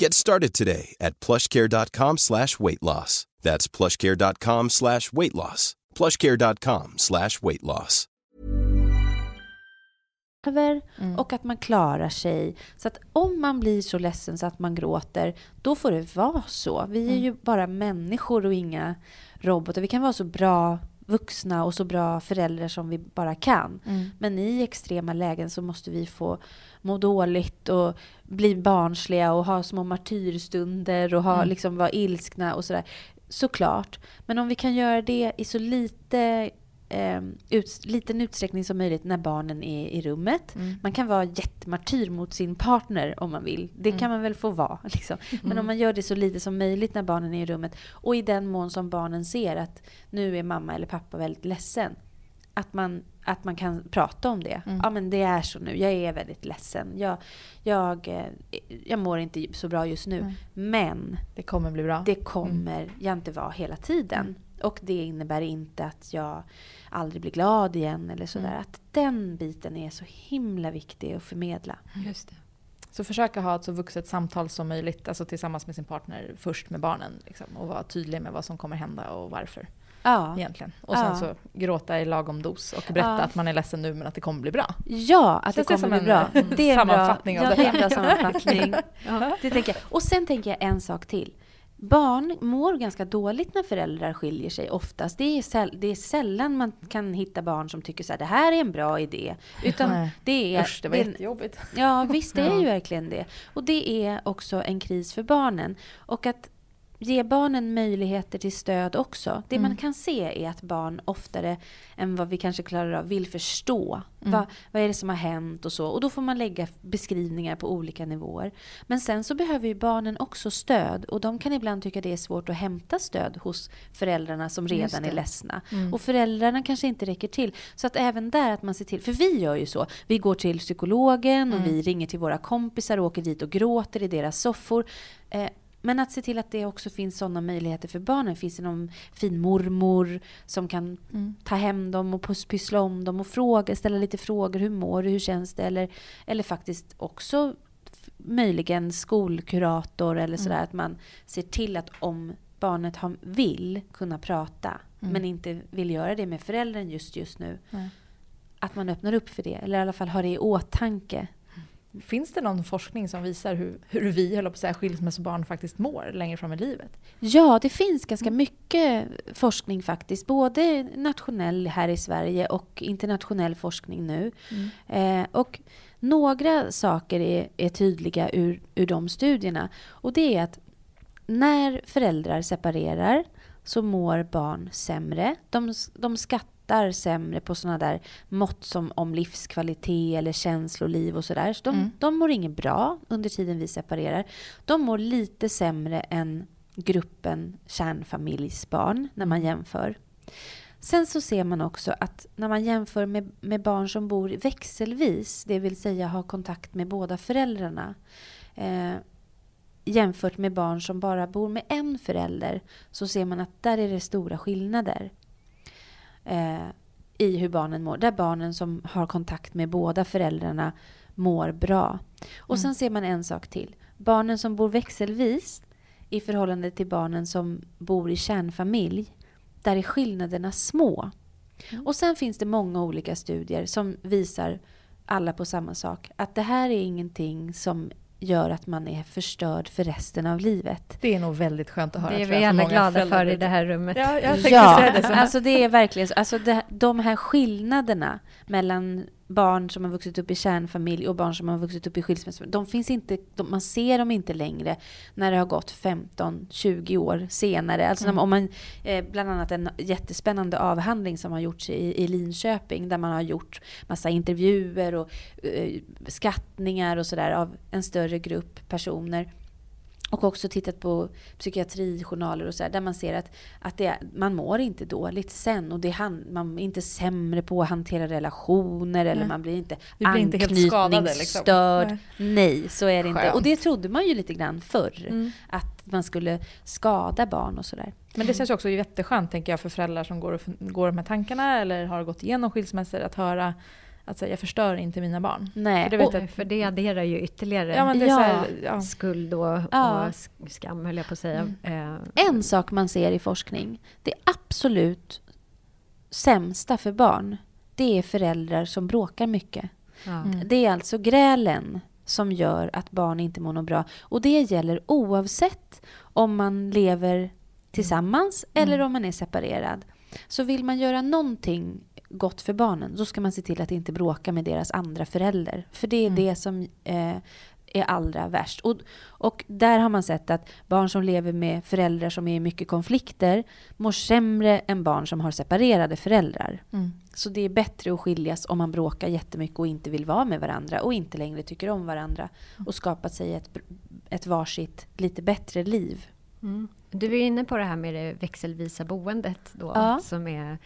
Get started today at plushcare.com slash weight loss. That's plushcare.com slash weight loss. plushcare.com slash weight loss. Mm. och att man klarar sig. Så att om man blir så ledsen så att man gråter, då får det vara så. Vi är Mm. ju bara människor och inga robotar. Vi kan vara så bra vuxna och så bra föräldrar som vi bara kan. Mm. Men i extrema lägen så måste vi få må dåligt och bli barnsliga och ha små martyrstunder och ha, Mm. liksom vara ilskna och sådär. Såklart. Men om vi kan göra det i så lite eh, ut, liten utsträckning som möjligt när barnen är i rummet. Mm. Man kan vara jättemartyr mot sin partner om man vill. Det kan man väl få vara. Liksom. Men om man gör det så lite som möjligt när barnen är i rummet och i den mån som barnen ser att nu är mamma eller pappa väldigt ledsen. Att man, att man kan prata om det. Mm. Ja men det är så nu, jag är väldigt ledsen. Jag, jag, eh, jag mår inte så bra just nu. Men Det kommer bli bra. det kommer jag inte vara hela tiden. Och det innebär inte att jag aldrig blir glad igen eller sådär. Mm. Att den biten är så himla viktig att förmedla. Just det. Så försöka ha ett så vuxet samtal som möjligt, alltså tillsammans med sin partner först med barnen. Liksom, och vara tydlig med vad som kommer hända och varför Ja, egentligen. Och sen Ja. så gråta i lagom dos och berätta Ja. att man är ledsen nu men att det kommer bli bra. ja att Känns det kommer bli bra. mm, Det är en bra, sammanfattning av ja, det det är en bra sammanfattning. Ja. Det tänker jag. Och sen tänker jag en sak till. Barn mår ganska dåligt när föräldrar skiljer sig oftast. Det är, säll- det är sällan man kan hitta barn som tycker så här, det här är en bra idé. Utan Nej. det är, Usch, det var det jättejobbigt. Ja, visst det är ju verkligen det. Och det är också en kris för barnen. Och att ge barnen möjligheter till stöd också. Det man Mm. kan se är att barn oftare än vad vi kanske klarar av vill förstå. Mm. Vad, vad är det som har hänt och så. Och då får man lägga beskrivningar på olika nivåer. Men sen så behöver ju barnen också stöd. Och de kan ibland tycka det är svårt att hämta stöd hos föräldrarna som redan är ledsna. Mm. Och föräldrarna kanske inte räcker till. Så att även där att man ser till, för vi gör ju så. Vi går till psykologen och Mm. vi ringer till våra kompisar och åker dit och gråter i deras soffor. Eh, men att se till att det också finns sådana möjligheter för barnen. Finns det någon fin mormor som kan Mm. ta hem dem och pyssla om dem och fråga, ställa lite frågor. Hur mår du? Hur känns det? Eller, eller faktiskt också möjligen skolkurator eller sådär. Att man ser till att om barnet har, vill kunna prata men inte vill göra det med föräldern just just nu. Att man öppnar upp för det. Eller i alla fall har det i åtanke. Finns det någon forskning som visar hur, hur vi, höll på att säga, skilsmässobarn faktiskt mår längre fram i livet? Ja, det finns ganska mycket forskning faktiskt. Både nationell här i Sverige och internationell forskning nu. Eh, och några saker är, är tydliga ur, ur de studierna. Och det är att när föräldrar separerar så mår barn sämre. De, de skattar sämre på sådana där mått som om livskvalitet eller känsloliv och sådär. Så de, Mm. de mår inget bra under tiden vi separerar. De mår lite sämre än gruppen kärnfamiljsbarn när man jämför. Sen så ser man också att när man jämför med, med barn som bor växelvis, det vill säga har kontakt med båda föräldrarna, eh, jämfört med barn som bara bor med en förälder, så ser man att där är det stora skillnader eh, i hur barnen mår. Där barnen som har kontakt med båda föräldrarna mår bra. Och sen ser man en sak till. Barnen som bor växelvis i förhållande till barnen som bor i kärnfamilj, där är skillnaderna små. Och sen finns det många olika studier som visar alla på samma sak. Att det här är ingenting som gör att man är förstörd för resten av livet. Det är nog väldigt skönt att höra. Det är vi jag, alla glada föräldrar för i det här rummet. Ja, jag Ja, säga det. Så. alltså det är verkligen så. Alltså det, de här skillnaderna mellan barn som har vuxit upp i kärnfamilj och barn som har vuxit upp i skilsmässofamilj. De finns inte, de, man ser dem inte längre när det har gått 15-20 år senare. Alltså Mm. när, om man, eh, bland annat en jättespännande avhandling som har gjorts i, i Linköping där man har gjort massa intervjuer och eh, skattningar och sådär av en större grupp personer. Och också tittat på psykiatrijournaler och så där, där man ser att, att det, man mår inte dåligt sen. Och det, han- man är inte sämre på att hantera relationer eller Nej. man blir inte Vi blir inte helt skadade, liksom. anknytningsstörd. Nej. så är det inte. Skönt. Och det trodde man ju lite grann förr. Mm. Att man skulle skada barn och sådär. Men det känns ju också jätteskönt tänker jag för föräldrar som går, och, går de här tankarna eller har gått igenom skilsmässor att höra att säga, jag förstör inte mina barn. Nej. För och, jag- För det adderar ju ytterligare Ja, men det är Ja. så här, ja. skuld och, Ja. och sk- skam, höll jag på att säga. Eh, en sak man ser i forskning, det absolut sämsta för barn, det är föräldrar som bråkar mycket. ja. Mm. Det är alltså grälen som gör att barn inte mår något bra. Och det gäller oavsett om man lever tillsammans eller om man är separerad. Så vill man göra någonting gott för barnen, då ska man se till att inte bråka med deras andra förälder. För det är det som eh, är allra värst. Och, och där har man sett att barn som lever med föräldrar som är i mycket konflikter mår sämre än barn som har separerade föräldrar. Mm. Så det är bättre att skiljas om man bråkar jättemycket och inte vill vara med varandra och inte längre tycker om varandra och skapa sig ett, ett varsitt lite bättre liv. Mm. Du är inne på det här med det växelvisa boendet då, Ja. som är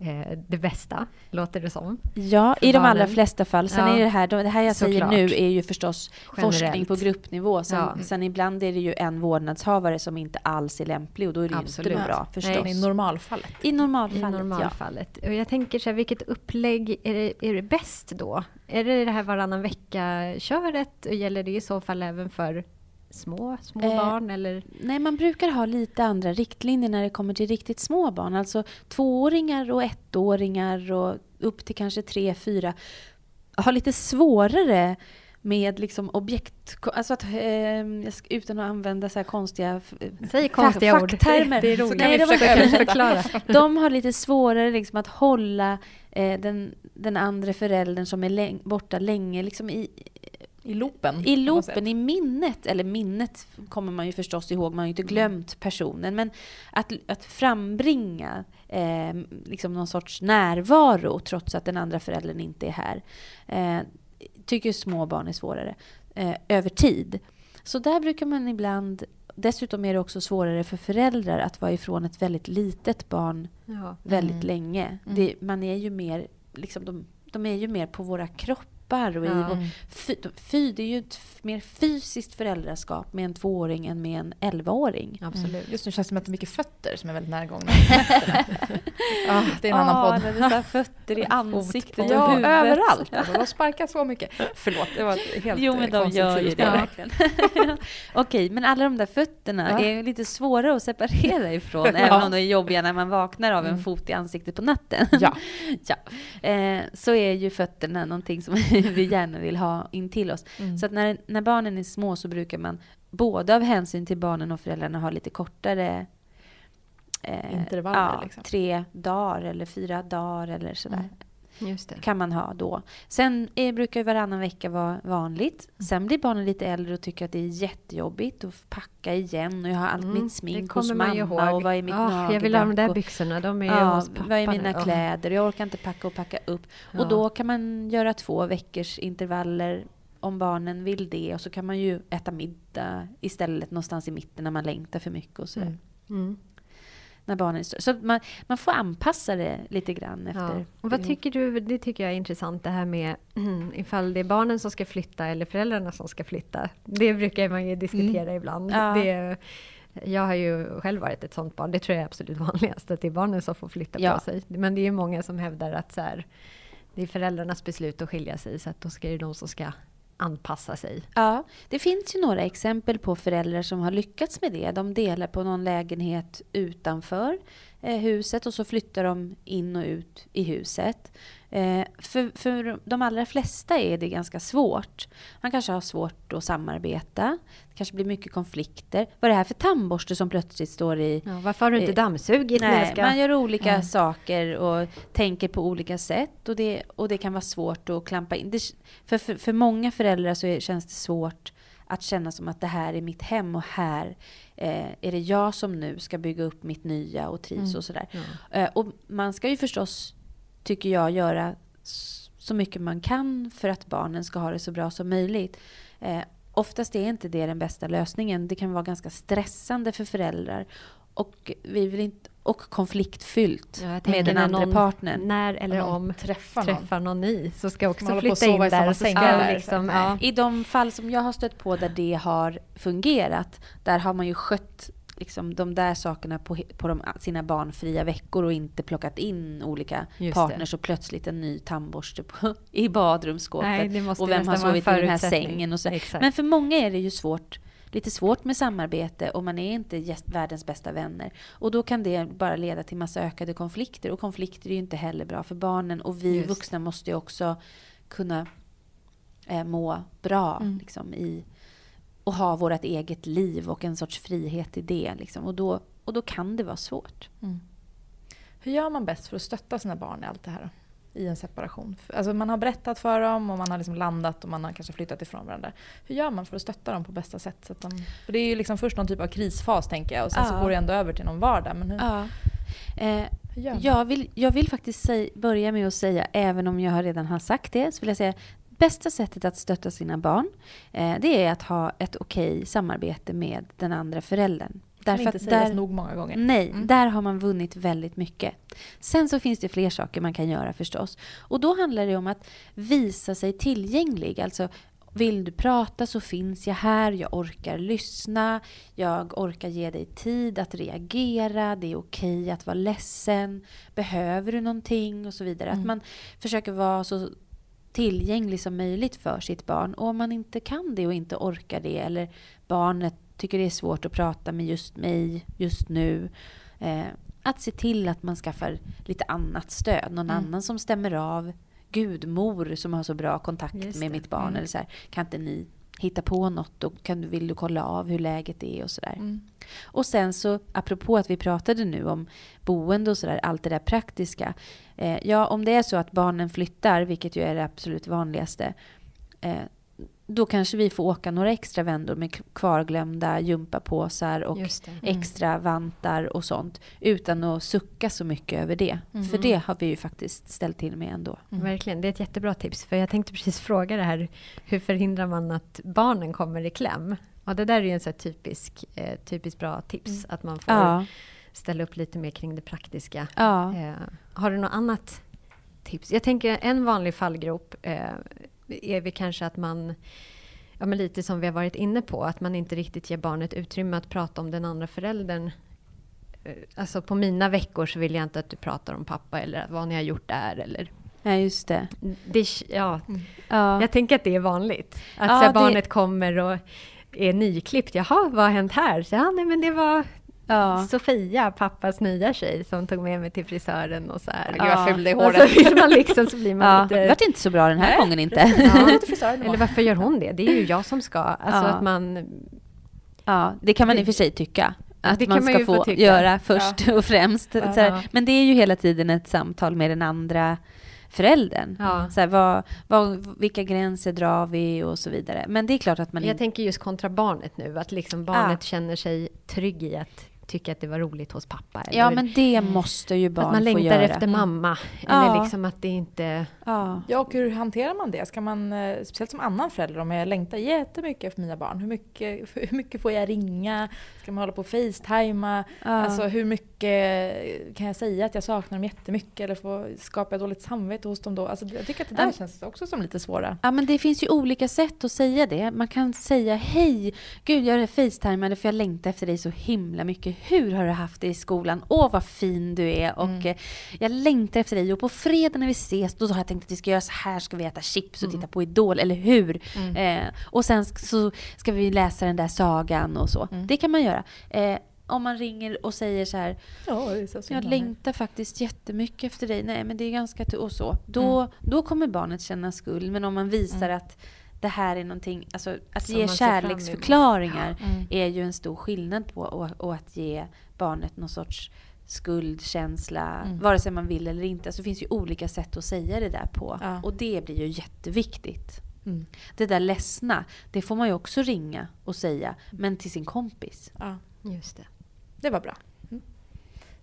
eh, det bästa, låter det som. Ja, i de allra flesta fall. Sen Ja. är det här, det här jag säger Såklart. nu är ju förstås forskning Generellt. på gruppnivå. Sen, Ja. sen ibland är det ju en vårdnadshavare som inte alls är lämplig och då är det ju Absolut. inte bra Nej, förstås. Men i normalfallet. I I normalfallet, normalfallet. Och jag tänker så här, vilket upplägg är det, är det bäst då? Är det det här varannan vecka-köret? Gäller det i så fall även för små, små Eh, barn? Eller? Nej, man brukar ha lite andra riktlinjer när det kommer till riktigt små barn. Alltså tvååringar och ettåringar och upp till kanske tre, fyra har lite svårare med liksom objekt... Alltså att, eh, utan att använda så här konstiga Säg konstiga ord. facktermer. Det är roligt. Nej, det var- förklara. De har lite svårare liksom att hålla eh, den, den andra föräldern som är läng- borta länge liksom i, I loopen. i loopen, i minnet. Eller minnet kommer man ju förstås ihåg, man har ju inte glömt personen. Men att, att frambringa eh, liksom någon sorts närvaro trots att den andra föräldern inte är här. Eh, tycker små barn är svårare eh, över tid. Så där brukar man ibland Dessutom är det också svårare för föräldrar att vara ifrån ett väldigt litet barn Ja. väldigt Mm. länge. Det, man är ju mer, liksom, de, de är ju mer på våra kroppar kroppar. Och i Ja. vår, fy, fy, det är ju ett mer fysiskt föräldraskap med en tvååring än med en elvaåring. Absolut. Just nu känns det som att det är mycket fötter som är väldigt närgångna. ah, det är en annan Ja, podd. det är fötter i ansiktet och Ja, huvudet. överallt. Alltså, de sparkar så mycket. Förlåt, det var ett helt Jo, men de gör ju det sidospår. verkligen. Okej, men alla de där fötterna Ja. är lite svåra att separera ifrån, även om de är jobbiga när man vaknar av en fot i ansiktet på natten. Ja. ja. Eh, så är ju fötterna någonting som vi gärna vill ha in till oss. Mm. Så att när, när barnen är små så brukar man både av hänsyn till barnen och föräldrarna ha lite kortare eh, Intervaller, ja, liksom. Tre dagar eller fyra dagar eller sådär Mm. Kan man ha då. Sen är, brukar varannan vecka vara vanligt. Sen blir barnen lite äldre och tycker att det är jättejobbigt att packa igen och jag har allt Mm, mitt smink hos mamma ihåg. och vad är mitt Ah, jag vill ha de där byxorna, de är Ja, hos pappa. vad är mina nu. Kläder? Jag orkar inte packa och packa upp. Ja. Och då kan man göra två veckors intervaller om barnen vill det. Och så kan man ju äta middag istället någonstans i mitten när man längtar för mycket och sådär. Mm. Mm. När barnen är större. Så man, man får anpassa det lite grann efter Ja. Och vad tycker du, det tycker jag är intressant det här med mm, ifall det är barnen som ska flytta eller föräldrarna som ska flytta. Det brukar man ju diskutera ibland. Ja. Det, jag har ju själv varit ett sånt barn, det tror jag är absolut vanligast, att det är barnen som får flytta Ja. på sig. Men det är ju många som hävdar att så här, det är föräldrarnas beslut att skilja sig, så att då ska det de som ska anpassa sig. Ja, det finns ju några exempel på föräldrar som har lyckats med det. De delar på någon lägenhet utanför eh, huset och så flyttar de in och ut i huset. Eh, för, för de allra flesta är det ganska svårt. Man kanske har svårt att samarbeta. Det kanske blir mycket konflikter. Vad är det här för tandborste som plötsligt står i Ja, varför har du inte Eh, dammsugit Nej, man gör olika Ja. saker och tänker på olika sätt. Och det, och det kan vara svårt att klampa in. Det, för, för, för många föräldrar så är, känns det svårt att känna som att det här är mitt hem och här eh, är det jag som nu ska bygga upp mitt nya och trivs och sådär. Ja. Eh, och man ska ju förstås, tycker jag, göra så mycket man kan för att barnen ska ha det så bra som möjligt. Eh, oftast är inte det den bästa lösningen. Det kan vara ganska stressande för föräldrar. Och, vi vill inte, och konfliktfyllt Ja, med den andra någon- partnern. När eller om träffar någon. träffar någon ny, så ska också flytta in sova i där samma och ska där, liksom, ja. I de fall som jag har stött på där det har fungerat, där har man ju skött liksom, de där sakerna på, på de, sina barnfria veckor och inte plockat in olika Just partners och plötsligt en ny tandborste på, i badrumsskåpet. Nej, det och vem har sovit i den här sängen och så. Exakt. Men för många är det ju svårt, lite svårt med samarbete och man är inte världens bästa vänner. Och då kan det bara leda till massa ökade konflikter och konflikter är ju inte heller bra för barnen och vi Just. vuxna måste ju också kunna eh, må bra Mm. liksom, i, och ha vårt eget liv och en sorts frihet i det. Liksom. Och, då, och då kan det vara svårt. Hur gör man bäst för att stötta sina barn i allt det här? I en separation. Alltså man har berättat för dem och man har liksom landat och man har kanske flyttat ifrån varandra. Hur gör man för att stötta dem på bästa sätt? Så att de, för det är ju liksom först någon typ av krisfas tänker jag och sen så Ja. går det ändå över till någon vardag. Men hur, Ja. Eh, hur jag, vill, jag vill faktiskt säg, börja med att säga, även om jag redan har sagt det, så vill jag säga bästa sättet att stötta sina barn, eh, det är att ha ett okej samarbete med den andra föräldern. kan inte att sägas där- nog många gånger. Nej, Mm. där har man vunnit väldigt mycket. Sen så finns det fler saker man kan göra förstås. Och då handlar det om att visa sig tillgänglig. Alltså, vill du prata så finns jag här, jag orkar lyssna, jag orkar ge dig tid att reagera, det är okej att vara ledsen, behöver du någonting och så vidare. Att Mm. man försöker vara så tillgänglig som möjligt för sitt barn. Och om man inte kan det och inte orkar det eller barnet tycker det är svårt att prata med just mig just nu. Eh, att se till att man skaffar lite annat stöd. Någon Mm. annan som stämmer av. Gudmor som har så bra kontakt med mitt barn. Mm. Eller så här, kan inte ni hitta på något och kan, vill du kolla av hur läget är och sådär. Mm. Och sen så, apropå att vi pratade nu om boende och sådär, allt det där praktiska. Eh, ja, om det är så att barnen flyttar, vilket ju är det absolut vanligaste, eh, då kanske vi får åka några extra vändor med kvarglömda gympapåsar och det. extra vantar och sånt. Utan att sucka så mycket över det. Mm. För det har vi ju faktiskt ställt till med ändå. Mm. Verkligen, det är ett jättebra tips. För jag tänkte precis fråga det här, hur förhindrar man att barnen kommer i kläm? Ja, det där är ju en så här typisk, eh, typiskt bra tips, att man får Ja, ställa upp lite mer kring det praktiska. ja. Eh, har du något annat tips? Jag tänker en vanlig fallgrop, eh, är vi kanske att man, ja men lite som vi har varit inne på, att man inte riktigt ger barnet utrymme att prata om den andra föräldern. Eh, Alltså på mina veckor så vill jag inte att du pratar om pappa eller vad ni har gjort där eller Ja, just det. det, ja, Ja. jag tänker att det är vanligt. Att Ja, så här, det- barnet kommer och är nyklippt. Jaha, vad har hänt här? Så, ja, nej, men det var Ja. Sofia, pappas nya tjej, som tog med mig till frisören och så här. Gud vad ful i Och håret. så vill man liksom, så blir man Ja, lite... det vart inte så bra den här Nej, gången inte. Ja. Eller varför gör hon det? Det är ju jag som ska. Alltså Ja. att man... Ja, det kan man i och för sig tycka. Att Det man kan man ska ju få få tycka. göra först och främst. Ja. Så här, men det är ju hela tiden ett samtal med den andra föräldern. Ja. Så här, vad, vad, vilka gränser drar vi och så vidare. Men det är klart att man Jag inte... tänker just kontra barnet nu, att liksom barnet känner sig trygg i att tycka att det var roligt hos pappa. Ja, eller men det måste ju barn att man få längtar göra. efter mamma. Ja. Eller liksom att det inte... Ja. Ja, och hur hanterar man det? Ska man, eh, speciellt som annan förälder, om jag längtar jättemycket efter mina barn, hur mycket, hur mycket får jag ringa? Ska man hålla på och facetima? Ja. Alltså hur mycket kan jag säga att jag saknar dem jättemycket eller får, skapar jag dåligt samvete hos dem då? Alltså, jag tycker att det där Ja. känns också som lite svåra. Ja, men det finns ju olika sätt att säga det. Man kan säga hej, gud jag facetimade för jag längtar efter dig så himla mycket. Hur har du haft det i skolan? Åh vad fin du är och Mm. eh, jag längtar efter dig och på fredag när vi ses då har jag tänkt att vi ska göra så här, ska vi äta chips och Mm. titta på Idol, eller hur? Eh, och sen så ska vi läsa den där sagan och så. Mm. Det kan man göra. Eh, om man ringer och säger så här, Ja, så jag längtar faktiskt jättemycket efter dig. Nej, men det är ganska... Och så. Då, då kommer barnet känna skuld. Men om man visar att det här är någonting... Alltså att Som ge kärleksförklaringar Mm. är ju en stor skillnad på och, och att ge barnet någon sorts skuldkänsla, Mm. vare sig man vill eller inte. Så det finns ju olika sätt att säga det där på. Ja. Och det blir ju jätteviktigt. Mm. Det där ledsna, det får man ju också ringa och säga, men till sin kompis. Ja, Just det. det var bra. Mm.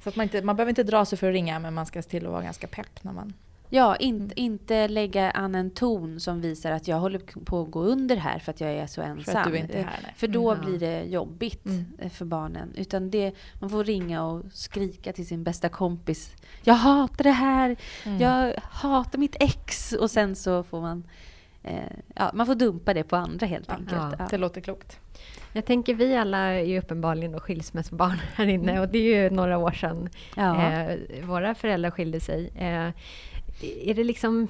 Så att man, inte, man behöver inte dra sig för att ringa men man ska se till att vara ganska pepp när man... Ja, in, inte lägga an en ton som visar att jag håller på att gå under här för att jag är så ensam. För att du inte är här. Nej. För då Mm, blir det jobbigt Mm. för barnen. Utan det, man får ringa och skrika till sin bästa kompis. Jag hatar det här, Mm. jag hatar mitt ex. Och sen så får man, eh, ja, man får dumpa det på andra helt enkelt. Ja, Ja. Det låter klokt. Jag tänker vi alla är ju uppenbarligen då skilsmässobarn här inne och det är ju några år sedan Ja. eh, våra föräldrar skilde sig. Eh, är det liksom...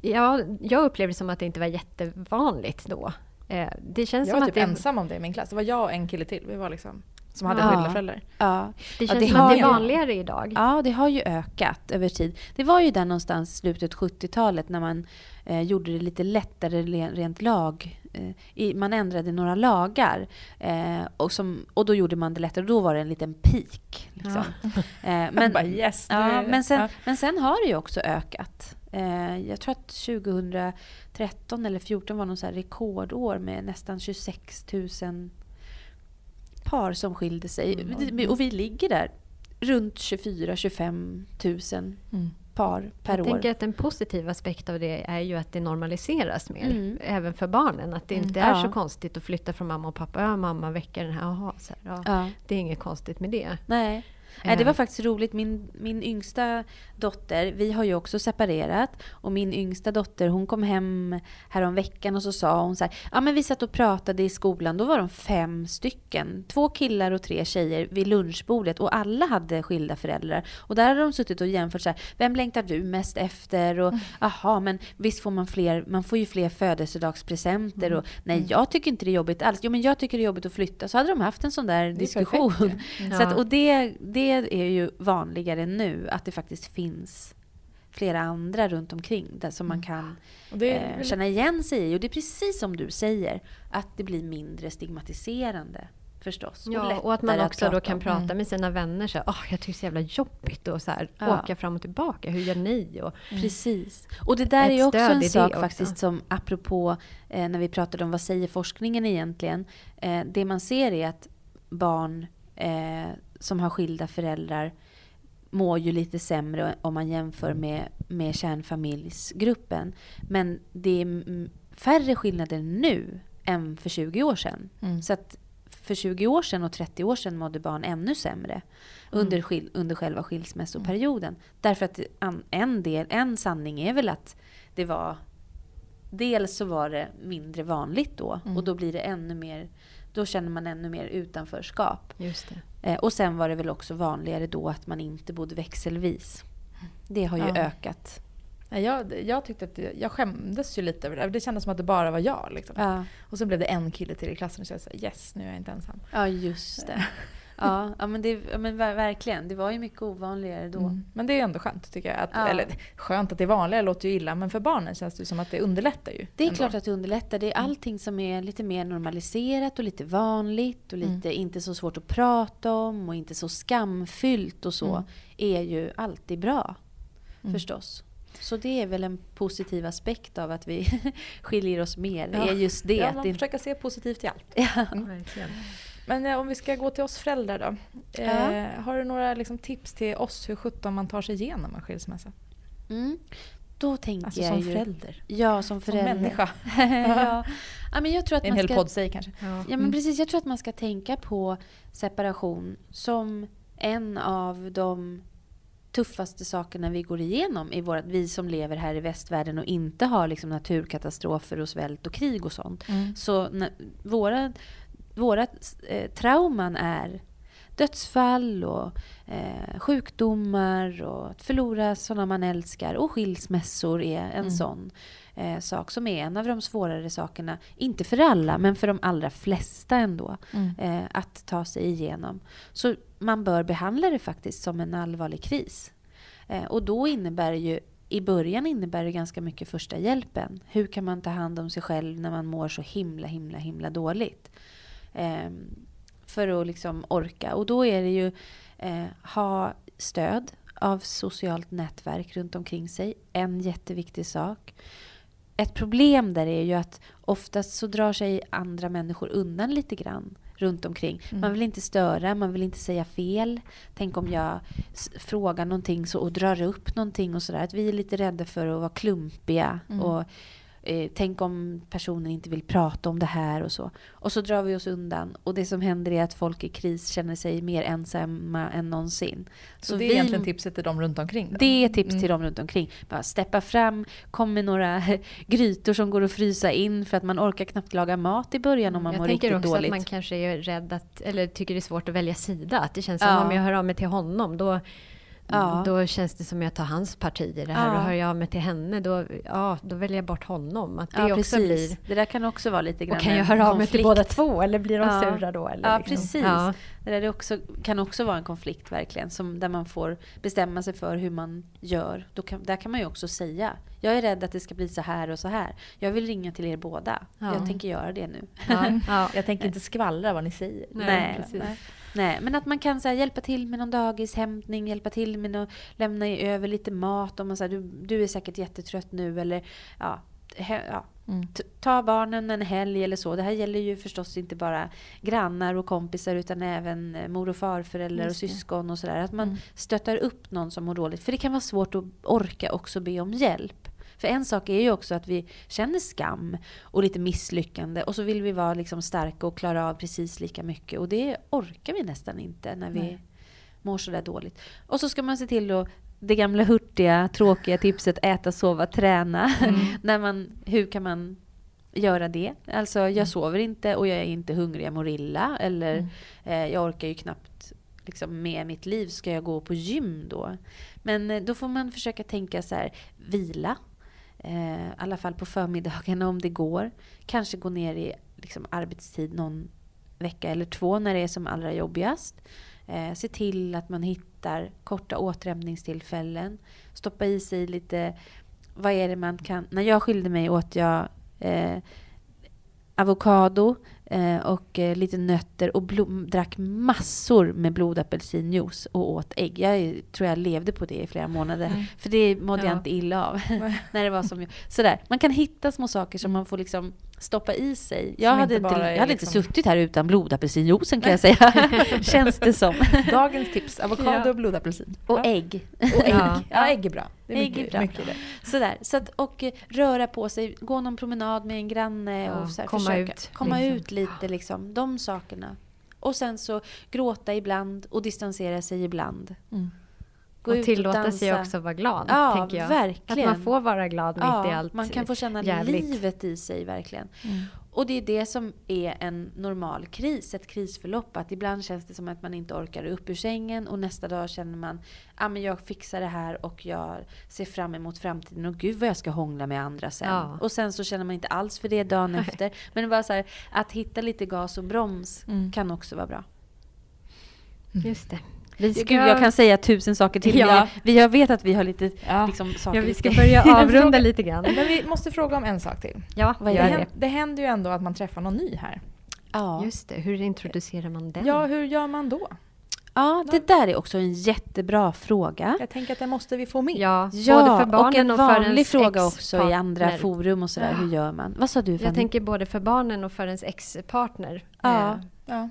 Ja, jag upplevde det som att det inte var jättevanligt då. Eh, det känns Jag som var att typ det, ensam om det i min klass. Det var jag och en kille till. Vi var liksom, som hade Ja. skilda föräldrar. Ja. det Ja, känns det som att det är ju- vanligare idag. Ja, det har ju ökat över tid. Det var ju där någonstans slutet 70-talet när man eh, gjorde det lite lättare rent lag. Eh, i, man ändrade några lagar eh, och, som, och då gjorde man det lättare. Då var det en liten peak. Liksom. Men, men, bara yes! nu ja, är det- men, sen, ja. men sen har det ju också ökat. Eh, jag tror att 2013 eller 2014 var någon rekordår med nästan 26 000 par som skilde sig. Mm. Och vi ligger där runt 24-25 000 Mm. par per jag år. tänker att en positiv aspekt av det är ju att det normaliseras mer. Mm. Även för barnen. Att det Mm. inte är Ja. så konstigt att flytta från mamma och pappa. Ja, mamma väcker den här. Jaha, så här. Ja, Det är inget konstigt med det. nej. Nej, det var faktiskt roligt. Min, min yngsta dotter, vi har ju också separerat. Och min yngsta dotter, hon kom hem härom veckan och så sa hon så här, ja men vi satt och pratade i skolan, då var de fem stycken. Två killar och tre tjejer vid lunchbordet och alla hade skilda föräldrar. Och där hade de suttit och jämfört så här, vem längtar du mest efter? Och aha, men visst får man fler, man får ju fler födelsedagspresenter och nej jag tycker inte det är jobbigt alls. Jo men jag tycker det är jobbigt att flytta. Så hade de haft en sån där diskussion. perfekt ju. Så att, Ja. och det, det är ju vanligare nu, att det faktiskt finns flera andra runt omkring där som man kan det är eh, känna igen sig i. Och det är precis som du säger, att det blir mindre stigmatiserande förstås. Ja, och att man också då prata kan om. prata Mm. med sina vänner. Så, här, "Åh, jag tycker det är så jävla jobbigt att Ja. åka fram och tillbaka. Hur gör ni? Och, Precis. Och det där Ett är ju också en det sak också. faktiskt som apropå eh, när vi pratade om vad säger forskningen egentligen. Eh, det man ser är att barn eh, som har skilda föräldrar mår ju lite sämre om man jämför med, med kärnfamiljsgruppen. Men det är mm, färre skillnader nu än för 20 år sedan. Mm. Så att för 20 år sedan och 30 år sedan mådde barn ännu sämre under, skil, under själva skilsmässoperioden. Därför att en, del, en sanning är väl att det var dels så var det mindre vanligt då Mm. och då blir det ännu mer, då känner man ännu mer utanförskap. Eh, och sen var det väl också vanligare då att man inte bodde växelvis. Det har ju Ja. ökat. Jag, jag tyckte att det, jag skämdes ju lite över det. Det kändes som att det bara var jag. Liksom. Ja, Och så blev det en kille till i klassen och så jag sa yes, nu är jag inte ensam. ja just det. Ja, ja, men, det, ja men ver- verkligen. Det var ju mycket ovanligare då. Mm. Men det är ändå skönt tycker jag. Att, Ja. Eller skönt att det är vanligare låter ju illa men för barnen känns det som att det underlättar ju. Det är ändå. klart att det underlättar. Det är allting som är lite mer normaliserat och lite vanligt och lite inte så svårt att prata om och inte så skamfyllt och så Mm. är ju alltid bra. Mm. Förstås. Så det är väl en positiv aspekt av att vi skiljer oss mer. Det Ja. är just det. Ja, att man försöka se positivt i allt. ja. Verkligen. Men eh, om vi ska gå till oss föräldrar då. Ja. Eh, har du några liksom, tips till oss hur sjutton man tar sig igenom en skilsmässa? Mm. Då tänker Alltså jag som ju... förälder. Ja, som Som förälder. människa. ja. ja, men jag tror att en man hel ska... podd säger kanske. Ja. Ja, men Mm. precis. Jag tror att man ska tänka på separation som en av de tuffaste sakerna vi går igenom i vårat, vi som lever här i västvärlden och inte har liksom naturkatastrofer och svält och krig och sånt. Så när, våra, våra eh, trauman är dödsfall och eh, sjukdomar och att förlora sådana man älskar och skilsmässor är en Mm. sån eh, sak som är en av de svårare sakerna. Inte för alla, men för de allra flesta ändå. Mm. Eh, att ta sig igenom. Så man bör behandla det faktiskt som en allvarlig kris. Eh, och då innebär det ju i början innebär det ganska mycket första hjälpen. Hur kan man ta hand om sig själv när man mår så himla, himla, himla dåligt? Eh, för att liksom orka. Och då är det ju eh, ha stöd av socialt nätverk runt omkring sig. En jätteviktig sak. Ett problem där är ju att oftast så drar sig andra människor undan lite grann runt omkring. Mm. Man vill inte störa, man vill inte säga fel. Tänk om jag frågar någonting så, och drar upp någonting och sådär. Att vi är lite rädda för att vara klumpiga. Mm. Och eh, Tänk om personen inte vill prata om det här och så. Och så drar vi oss undan. Och det som händer är att folk i kris känner sig mer ensamma än någonsin. Så, det är vi- egentligen tipset till dem runt omkring? Då? det är tips Mm. till dem runt omkring. Bara steppa fram, kom med några grytor som går att frysa in för att man orkar knappt laga mat i början om man jag mår tänker riktigt också dåligt. att man kanske är rädd att, eller tycker det är svårt att välja sida. Att det känns som Ja. om jag hör av mig till honom, då, Ja. då känns det som att jag tar hans parti i det här. Ja. Och hör jag av mig till henne, då, ja, då väljer jag bort honom. Att det ja, också blir... Det där kan också vara lite grann Och kan jag höra av mig till båda två, eller blir de Ja. sura då? Eller Ja, liksom? precis. Ja. Det där är också, kan också vara en konflikt verkligen. Som, där man får bestämma sig för hur man gör. Då kan, där kan man ju också säga. Jag är rädd att det ska bli så här och så här. Jag vill ringa till er båda. Ja. Jag tänker göra det nu. Ja. Ja. Jag tänker inte skvallra vad ni säger. Nej, precis. nej. Nej, men att man kan så här, hjälpa till med någon dagishämtning, hjälpa till med att lämna över lite mat. Om man säger du, du är säkert jättetrött nu eller ja, he, ja. Mm. Ta barnen en helg eller så. Det här gäller ju förstås inte bara grannar och kompisar utan även eh, mor och farföräldrar och syskon och sådär. Att man Mm. stöttar upp någon som mår dåligt. För det kan vara svårt att orka också be om hjälp. För en sak är ju också att vi känner skam och lite misslyckande och så vill vi vara liksom starka och klara av precis lika mycket. Och det orkar vi nästan inte när vi Nej. mår sådär dåligt. Och så ska man se till att det gamla hurtiga, tråkiga tipset äta, sova, träna. när man, hur kan man göra det? Alltså jag sover inte och jag är inte hungrig, jag mår illa. Eller Mm. eh, jag orkar ju knappt liksom, med mitt liv. Ska jag gå på gym då? Men eh, då får man försöka tänka så här, vila. Eh, I alla fall på förmiddagarna om det går. Kanske gå ner i liksom, arbetstid någon vecka eller två när det är som allra jobbigast. Eh, se till att man hittar korta återhämtningstillfällen. Stoppa i sig lite, vad är det man kan... När jag skilde mig åt jag eh, avokado eh, och eh, lite nötter och blom, drack massor med blodapelsinjuice och åt ägg. Jag tror jag levde på det i flera månader. För det mådde jag Ja. inte illa av. när det var som jag, sådär. Man kan hitta små saker som man får liksom stoppa i sig. Jag hade, inte jag hade liksom- inte suttit här utan blodapelsinjuicen kan jag säga. Känns det som. Dagens tips, avokado Ja. och blodapelsin. Och ägg. Och ägg. Ja. Ja. ägg är bra. Det är Ägg mycket, är bra. mycket det. Sådär. Så att, och eh, röra på sig, gå någon promenad med en granne Ja, och så här, komma försöka ut, komma liksom. ut lite. Liksom, de sakerna. Och sen så gråta ibland och distansera sig ibland. Mm. Gå och tillåta sig dansa. också vara glad, Ja, tänker jag. verkligen. Att man får vara glad mitt i allt man kan få känna jävligt. livet i sig verkligen. Mm. Och det är det som är en normal kris, ett krisförlopp. Att ibland känns det som att man inte orkar upp ur sängen och nästa dag känner man ah, men jag fixar det här och jag ser fram emot framtiden och gud vad jag ska hångla med andra sen. Ja. Och sen så känner man inte alls för det dagen efter. Men det var så här, att hitta lite gas och broms Mm. kan också vara bra. Just det. Vi ska, jag kan säga tusen saker till. Ja. vi, jag vet att vi har lite Ja. liksom, saker ja, vi ska börja avrunda lite grann. Men vi måste fråga om en sak till. Ja, Vad är gör Det, det? det. hän- det händer ju ändå att man träffar någon ny här. Ja. Just det, hur introducerar man den? Ja, hur gör man då? ja, det där är också en jättebra fråga. Jag tänker att det måste vi få med. Ja, Ja, både för barnen och och, en vanlig fråga också i andra forum och sådär. Hur gör man? Vad sa du Fanny? Jag tänker både för barnen och för ens ex-partner. Ja. Eh, Ja.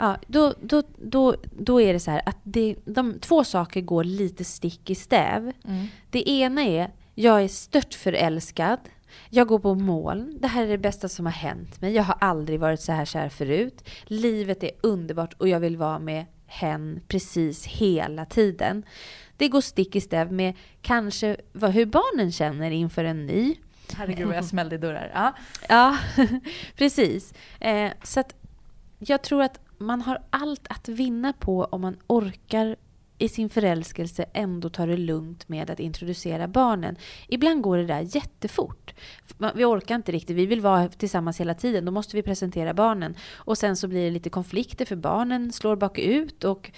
Ja, då, då, då, då är det så här att det, de två saker går lite stick i stäv. Mm. Det ena är, jag är stört förälskad. Jag går på moln. Det här är det bästa som har hänt mig. Jag har aldrig varit så här kär förut. Livet är underbart och jag vill vara med hen precis hela tiden. Det går stick i stäv med kanske vad, hur barnen känner inför en ny. Herregud vad jag smällde i dörrar. Ja. Ja, precis. Eh, så att jag tror att man har allt att vinna på om man orkar i sin förälskelse ändå ta det lugnt med att introducera barnen. Ibland går det där jättefort. Vi orkar inte riktigt, vi vill vara tillsammans hela tiden. Då måste vi presentera barnen. Och sen så blir det lite konflikter för barnen slår bakut. Och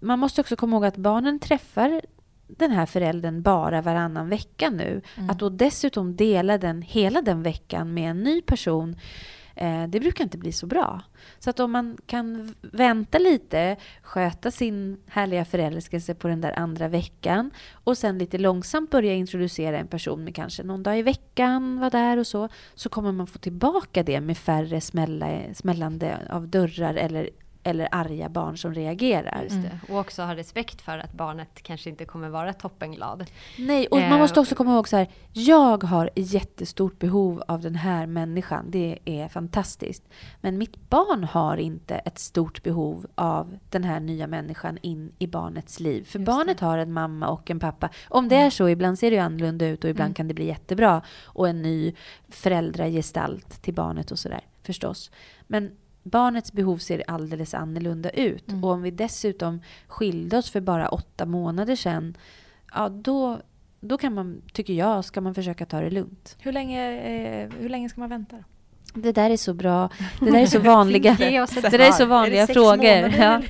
man måste också komma ihåg att barnen träffar den här föräldern bara varannan vecka nu. Mm. Att då dessutom dela den hela den veckan med en ny person Eh, det brukar inte bli så bra. Så att om man kan vänta lite, sköta sin härliga förälskelse på den där andra veckan och sen lite långsamt börja introducera en person med kanske någon dag i veckan, vara där och så, så kommer man få tillbaka det med färre smälla, smällande av dörrar eller, eller arga barn som reagerar. Just det. Och också ha respekt för att barnet kanske inte kommer vara toppenglad. Nej, och man Eh, måste också komma ihåg så här. Jag har jättestort behov av den här människan. Det är fantastiskt. Men mitt barn har inte ett stort behov av den här nya människan in i barnets liv. För Just barnet har en mamma och en pappa. Om det är så, ibland ser det ju annorlunda ut och ibland Mm. kan det bli jättebra. Och en ny föräldragestalt till barnet och sådär, förstås. Men barnets behov ser alldeles annorlunda ut. Mm. Och om vi dessutom skilde oss för bara åtta månader sedan, ja då, då kan man, tycker jag, ska man försöka ta det lugnt. Hur, länge, eh, hur länge ska man vänta? Då? Det där är så bra. Det där är så vanliga, det där är så vanliga Är frågor. Ja.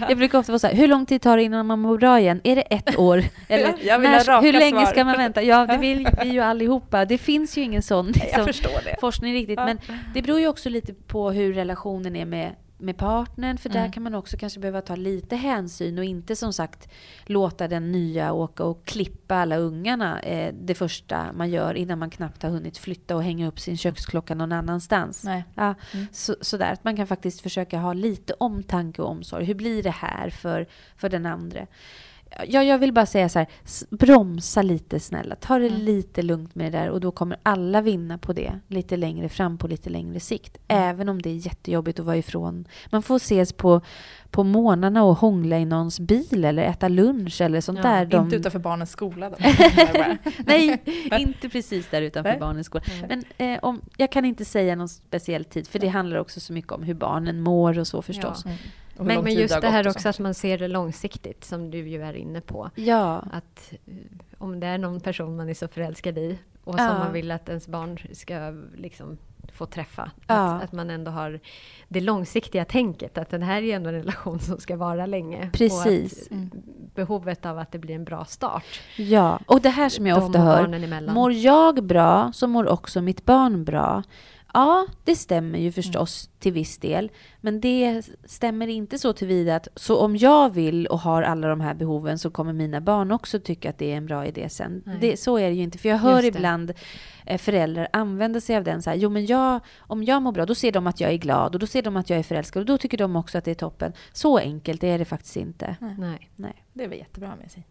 Jag brukar ofta vara så här, hur lång tid tar det innan man mår bra igen? Är det ett år? Eller när, hur länge svar. ska man vänta? Ja, det vill vi ju allihopa. Det finns ju ingen sån Jag liksom, förstår det. forskning riktigt. Men det beror ju också lite på hur relationen är med, med partnern. För där Mm. kan man också kanske behöva ta lite hänsyn och inte som sagt låta den nya åka och klippa alla ungarna eh, det första man gör innan man knappt har hunnit flytta och hänga upp sin köksklocka någon annanstans. Nej. Ja, Mm. så, sådär, att man kan faktiskt försöka ha lite omtanke och omsorg. Hur blir det här för, för den andra? Ja, jag vill bara säga så här, bromsa lite snälla. Ta det Mm. lite lugnt med det där och då kommer alla vinna på det lite längre fram på lite längre sikt. Mm. Även om det är jättejobbigt att vara ifrån. Man får ses på, på morgnarna och hångla i någons bil eller äta lunch eller sånt Ja, där. De- Inte utanför barnens skola då. Nej, inte precis där utanför Nej. barnens skola. Men eh, om, jag kan inte säga någon speciell tid, för det handlar också så mycket om hur barnen mår och så förstås. Mm. Men, men just det gått här också att man ser det långsiktigt, som du ju är inne på. Ja, Att eh, om det är någon person man är så förälskad i och Ja. som man vill att ens barn ska liksom få träffa. Ja. Att, att man ändå har det långsiktiga tänket, att den här är ändå en relation som ska vara länge. Precis. Och att Mm. behovet av att det blir en bra start. ja. Och det här som jag de ofta hör, mår jag bra så mår också mitt barn bra. Ja, det stämmer ju förstås till viss del. Men det stämmer inte så tillvida att så om jag vill och har alla de här behoven så kommer mina barn också tycka att det är en bra idé sen. Det, så är det ju inte. För jag hör ibland eh, föräldrar använda sig av den så här, jo men jag, om jag mår bra då ser de att jag är glad och då ser de att jag är förälskad och då tycker de också att det är toppen. Så enkelt är det faktiskt inte. Nej. Nej. Det är väl jättebra med sig.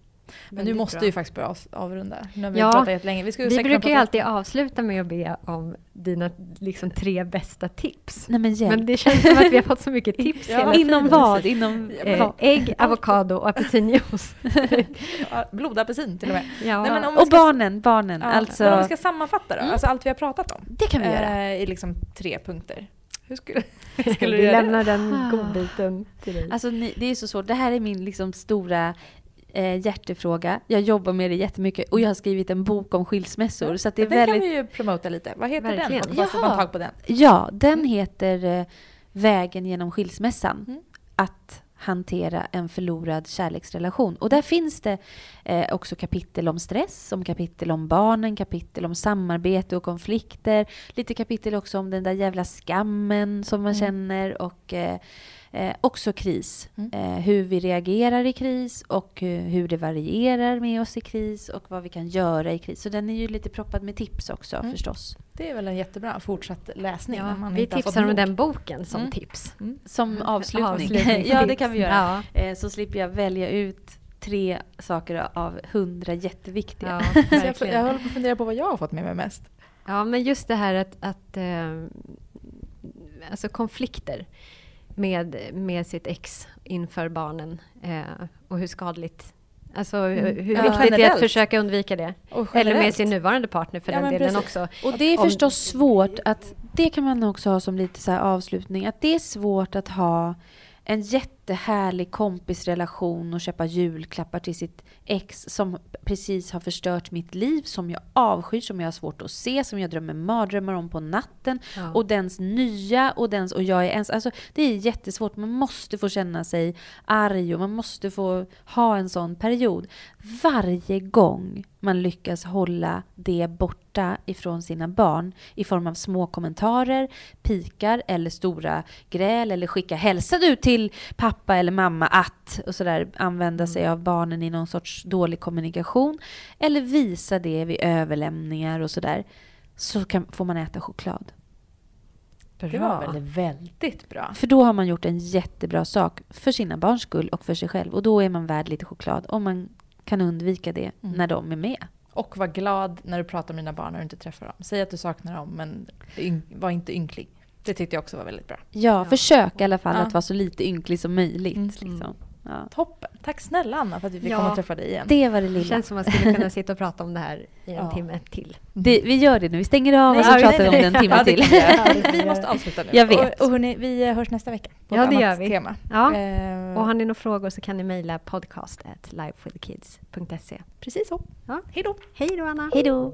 Men nu måste bra. ju faktiskt börja av- avrunda. Nu har vi Ja, pratat jättelänge. Vi, Vi brukar ju alltid avsluta med att be om dina liksom, tre bästa tips. Nej men. Men det känns som att vi har fått så mycket tips Ja, Inom vad? Inom Eh, ägg, avokado och apelsinjuice. Blodapelsin till och med. Ja. Nej, vi Och ska- barnen, barnen. Ja, alltså, Men om vi ska sammanfatta då, Mm. alltså allt vi har pratat om. det kan vi göra. Eh, I liksom tre punkter. Hur skulle, hur skulle vi du det? lämnar den godbiten till dig. Alltså ni, det är så svårt. Det här är min liksom stora eh, hjärtefråga. Jag jobbar med det jättemycket och jag har skrivit en bok om skilsmässor. Så det är Den väldigt... kan vi ju promota lite. Vad heter Verkligen. den? Var får man tag på den? Ja, den heter eh, Vägen genom skilsmässan. Mm. Att hantera en förlorad kärleksrelation. Och där finns det eh, också kapitel om stress, om kapitel om barnen, kapitel om samarbete och konflikter. Lite kapitel också om den där jävla skammen som man Mm. känner och eh, eh, också kris. Mm. Eh, hur vi reagerar i kris och hur det varierar med oss i kris och vad vi kan göra i kris. Så den är ju lite proppad med tips också Mm. förstås. Det är väl en jättebra fortsatt läsning. Ja, när man vi inte tipsar om den boken som Mm. tips. Mm. Som avslutning. Avslutningstips. ja, det kan vi göra. Ja. Eh, Så slipper jag välja ut tre saker av hundra jätteviktiga. Ja, Så jag, jag håller på att fundera på vad jag har fått med mig mest. Ja, men just det här att, att eh, alltså konflikter med, med sitt ex inför barnen eh, och hur skadligt Alltså hur, hur Ja, viktigt det är att försöka undvika det. Eller med sin nuvarande partner för Ja, den delen precis. också. Och det är Om- förstås svårt att, det kan man också ha som lite så avslutning, att det är svårt att ha en jättehärlig kompisrelation och köpa julklappar till sitt ex som precis har förstört mitt liv, som jag avskyr, som jag har svårt att se, som jag drömmer mardrömmar om på natten. Ja. Och dens nya och dens och jag är ens. Alltså det är jättesvårt. Man måste få känna sig arg och man måste få ha en sån period. Varje gång man lyckas hålla det borta ifrån sina barn i form av små kommentarer, pikar eller stora gräl eller skicka hälsa du till pappa eller mamma att och sådär använda sig av barnen i någon sorts dålig kommunikation eller visa det vid överlämningar och sådär så kan, får man äta choklad. Det var väl väldigt bra. För då har man gjort en jättebra sak för sina barns skull och för sig själv. Och då är man värd lite choklad om man kan undvika det Mm. när de är med. Och var glad när du pratar med dina barn när du inte träffar dem. Säg att du saknar dem, men var inte ynklig. Det tyckte jag också var väldigt bra. Ja, försök i alla fall Ja. att vara så lite ynklig som möjligt. Mm. Liksom. Ja. Toppen. Tack snälla Anna för att vi fick Ja. komma och träffa dig igen. Det var det Det lilla. känns som att man skulle kunna sitta och prata om det här i en Ja. timme till. Det, vi gör det nu. Vi stänger av och så pratar vi om det en timme Ja, det till. vi göra. Ja, det vi måste avsluta nu. Jag vet. Och, och hörni, vi hörs nästa vecka. På Ja, ett det annat gör vi. Tema. Ja. Eh, Och har ni några frågor så kan ni mejla podcast at livewithkids.se. precis så. Ja. Hej då. Hej då Anna! Hej då!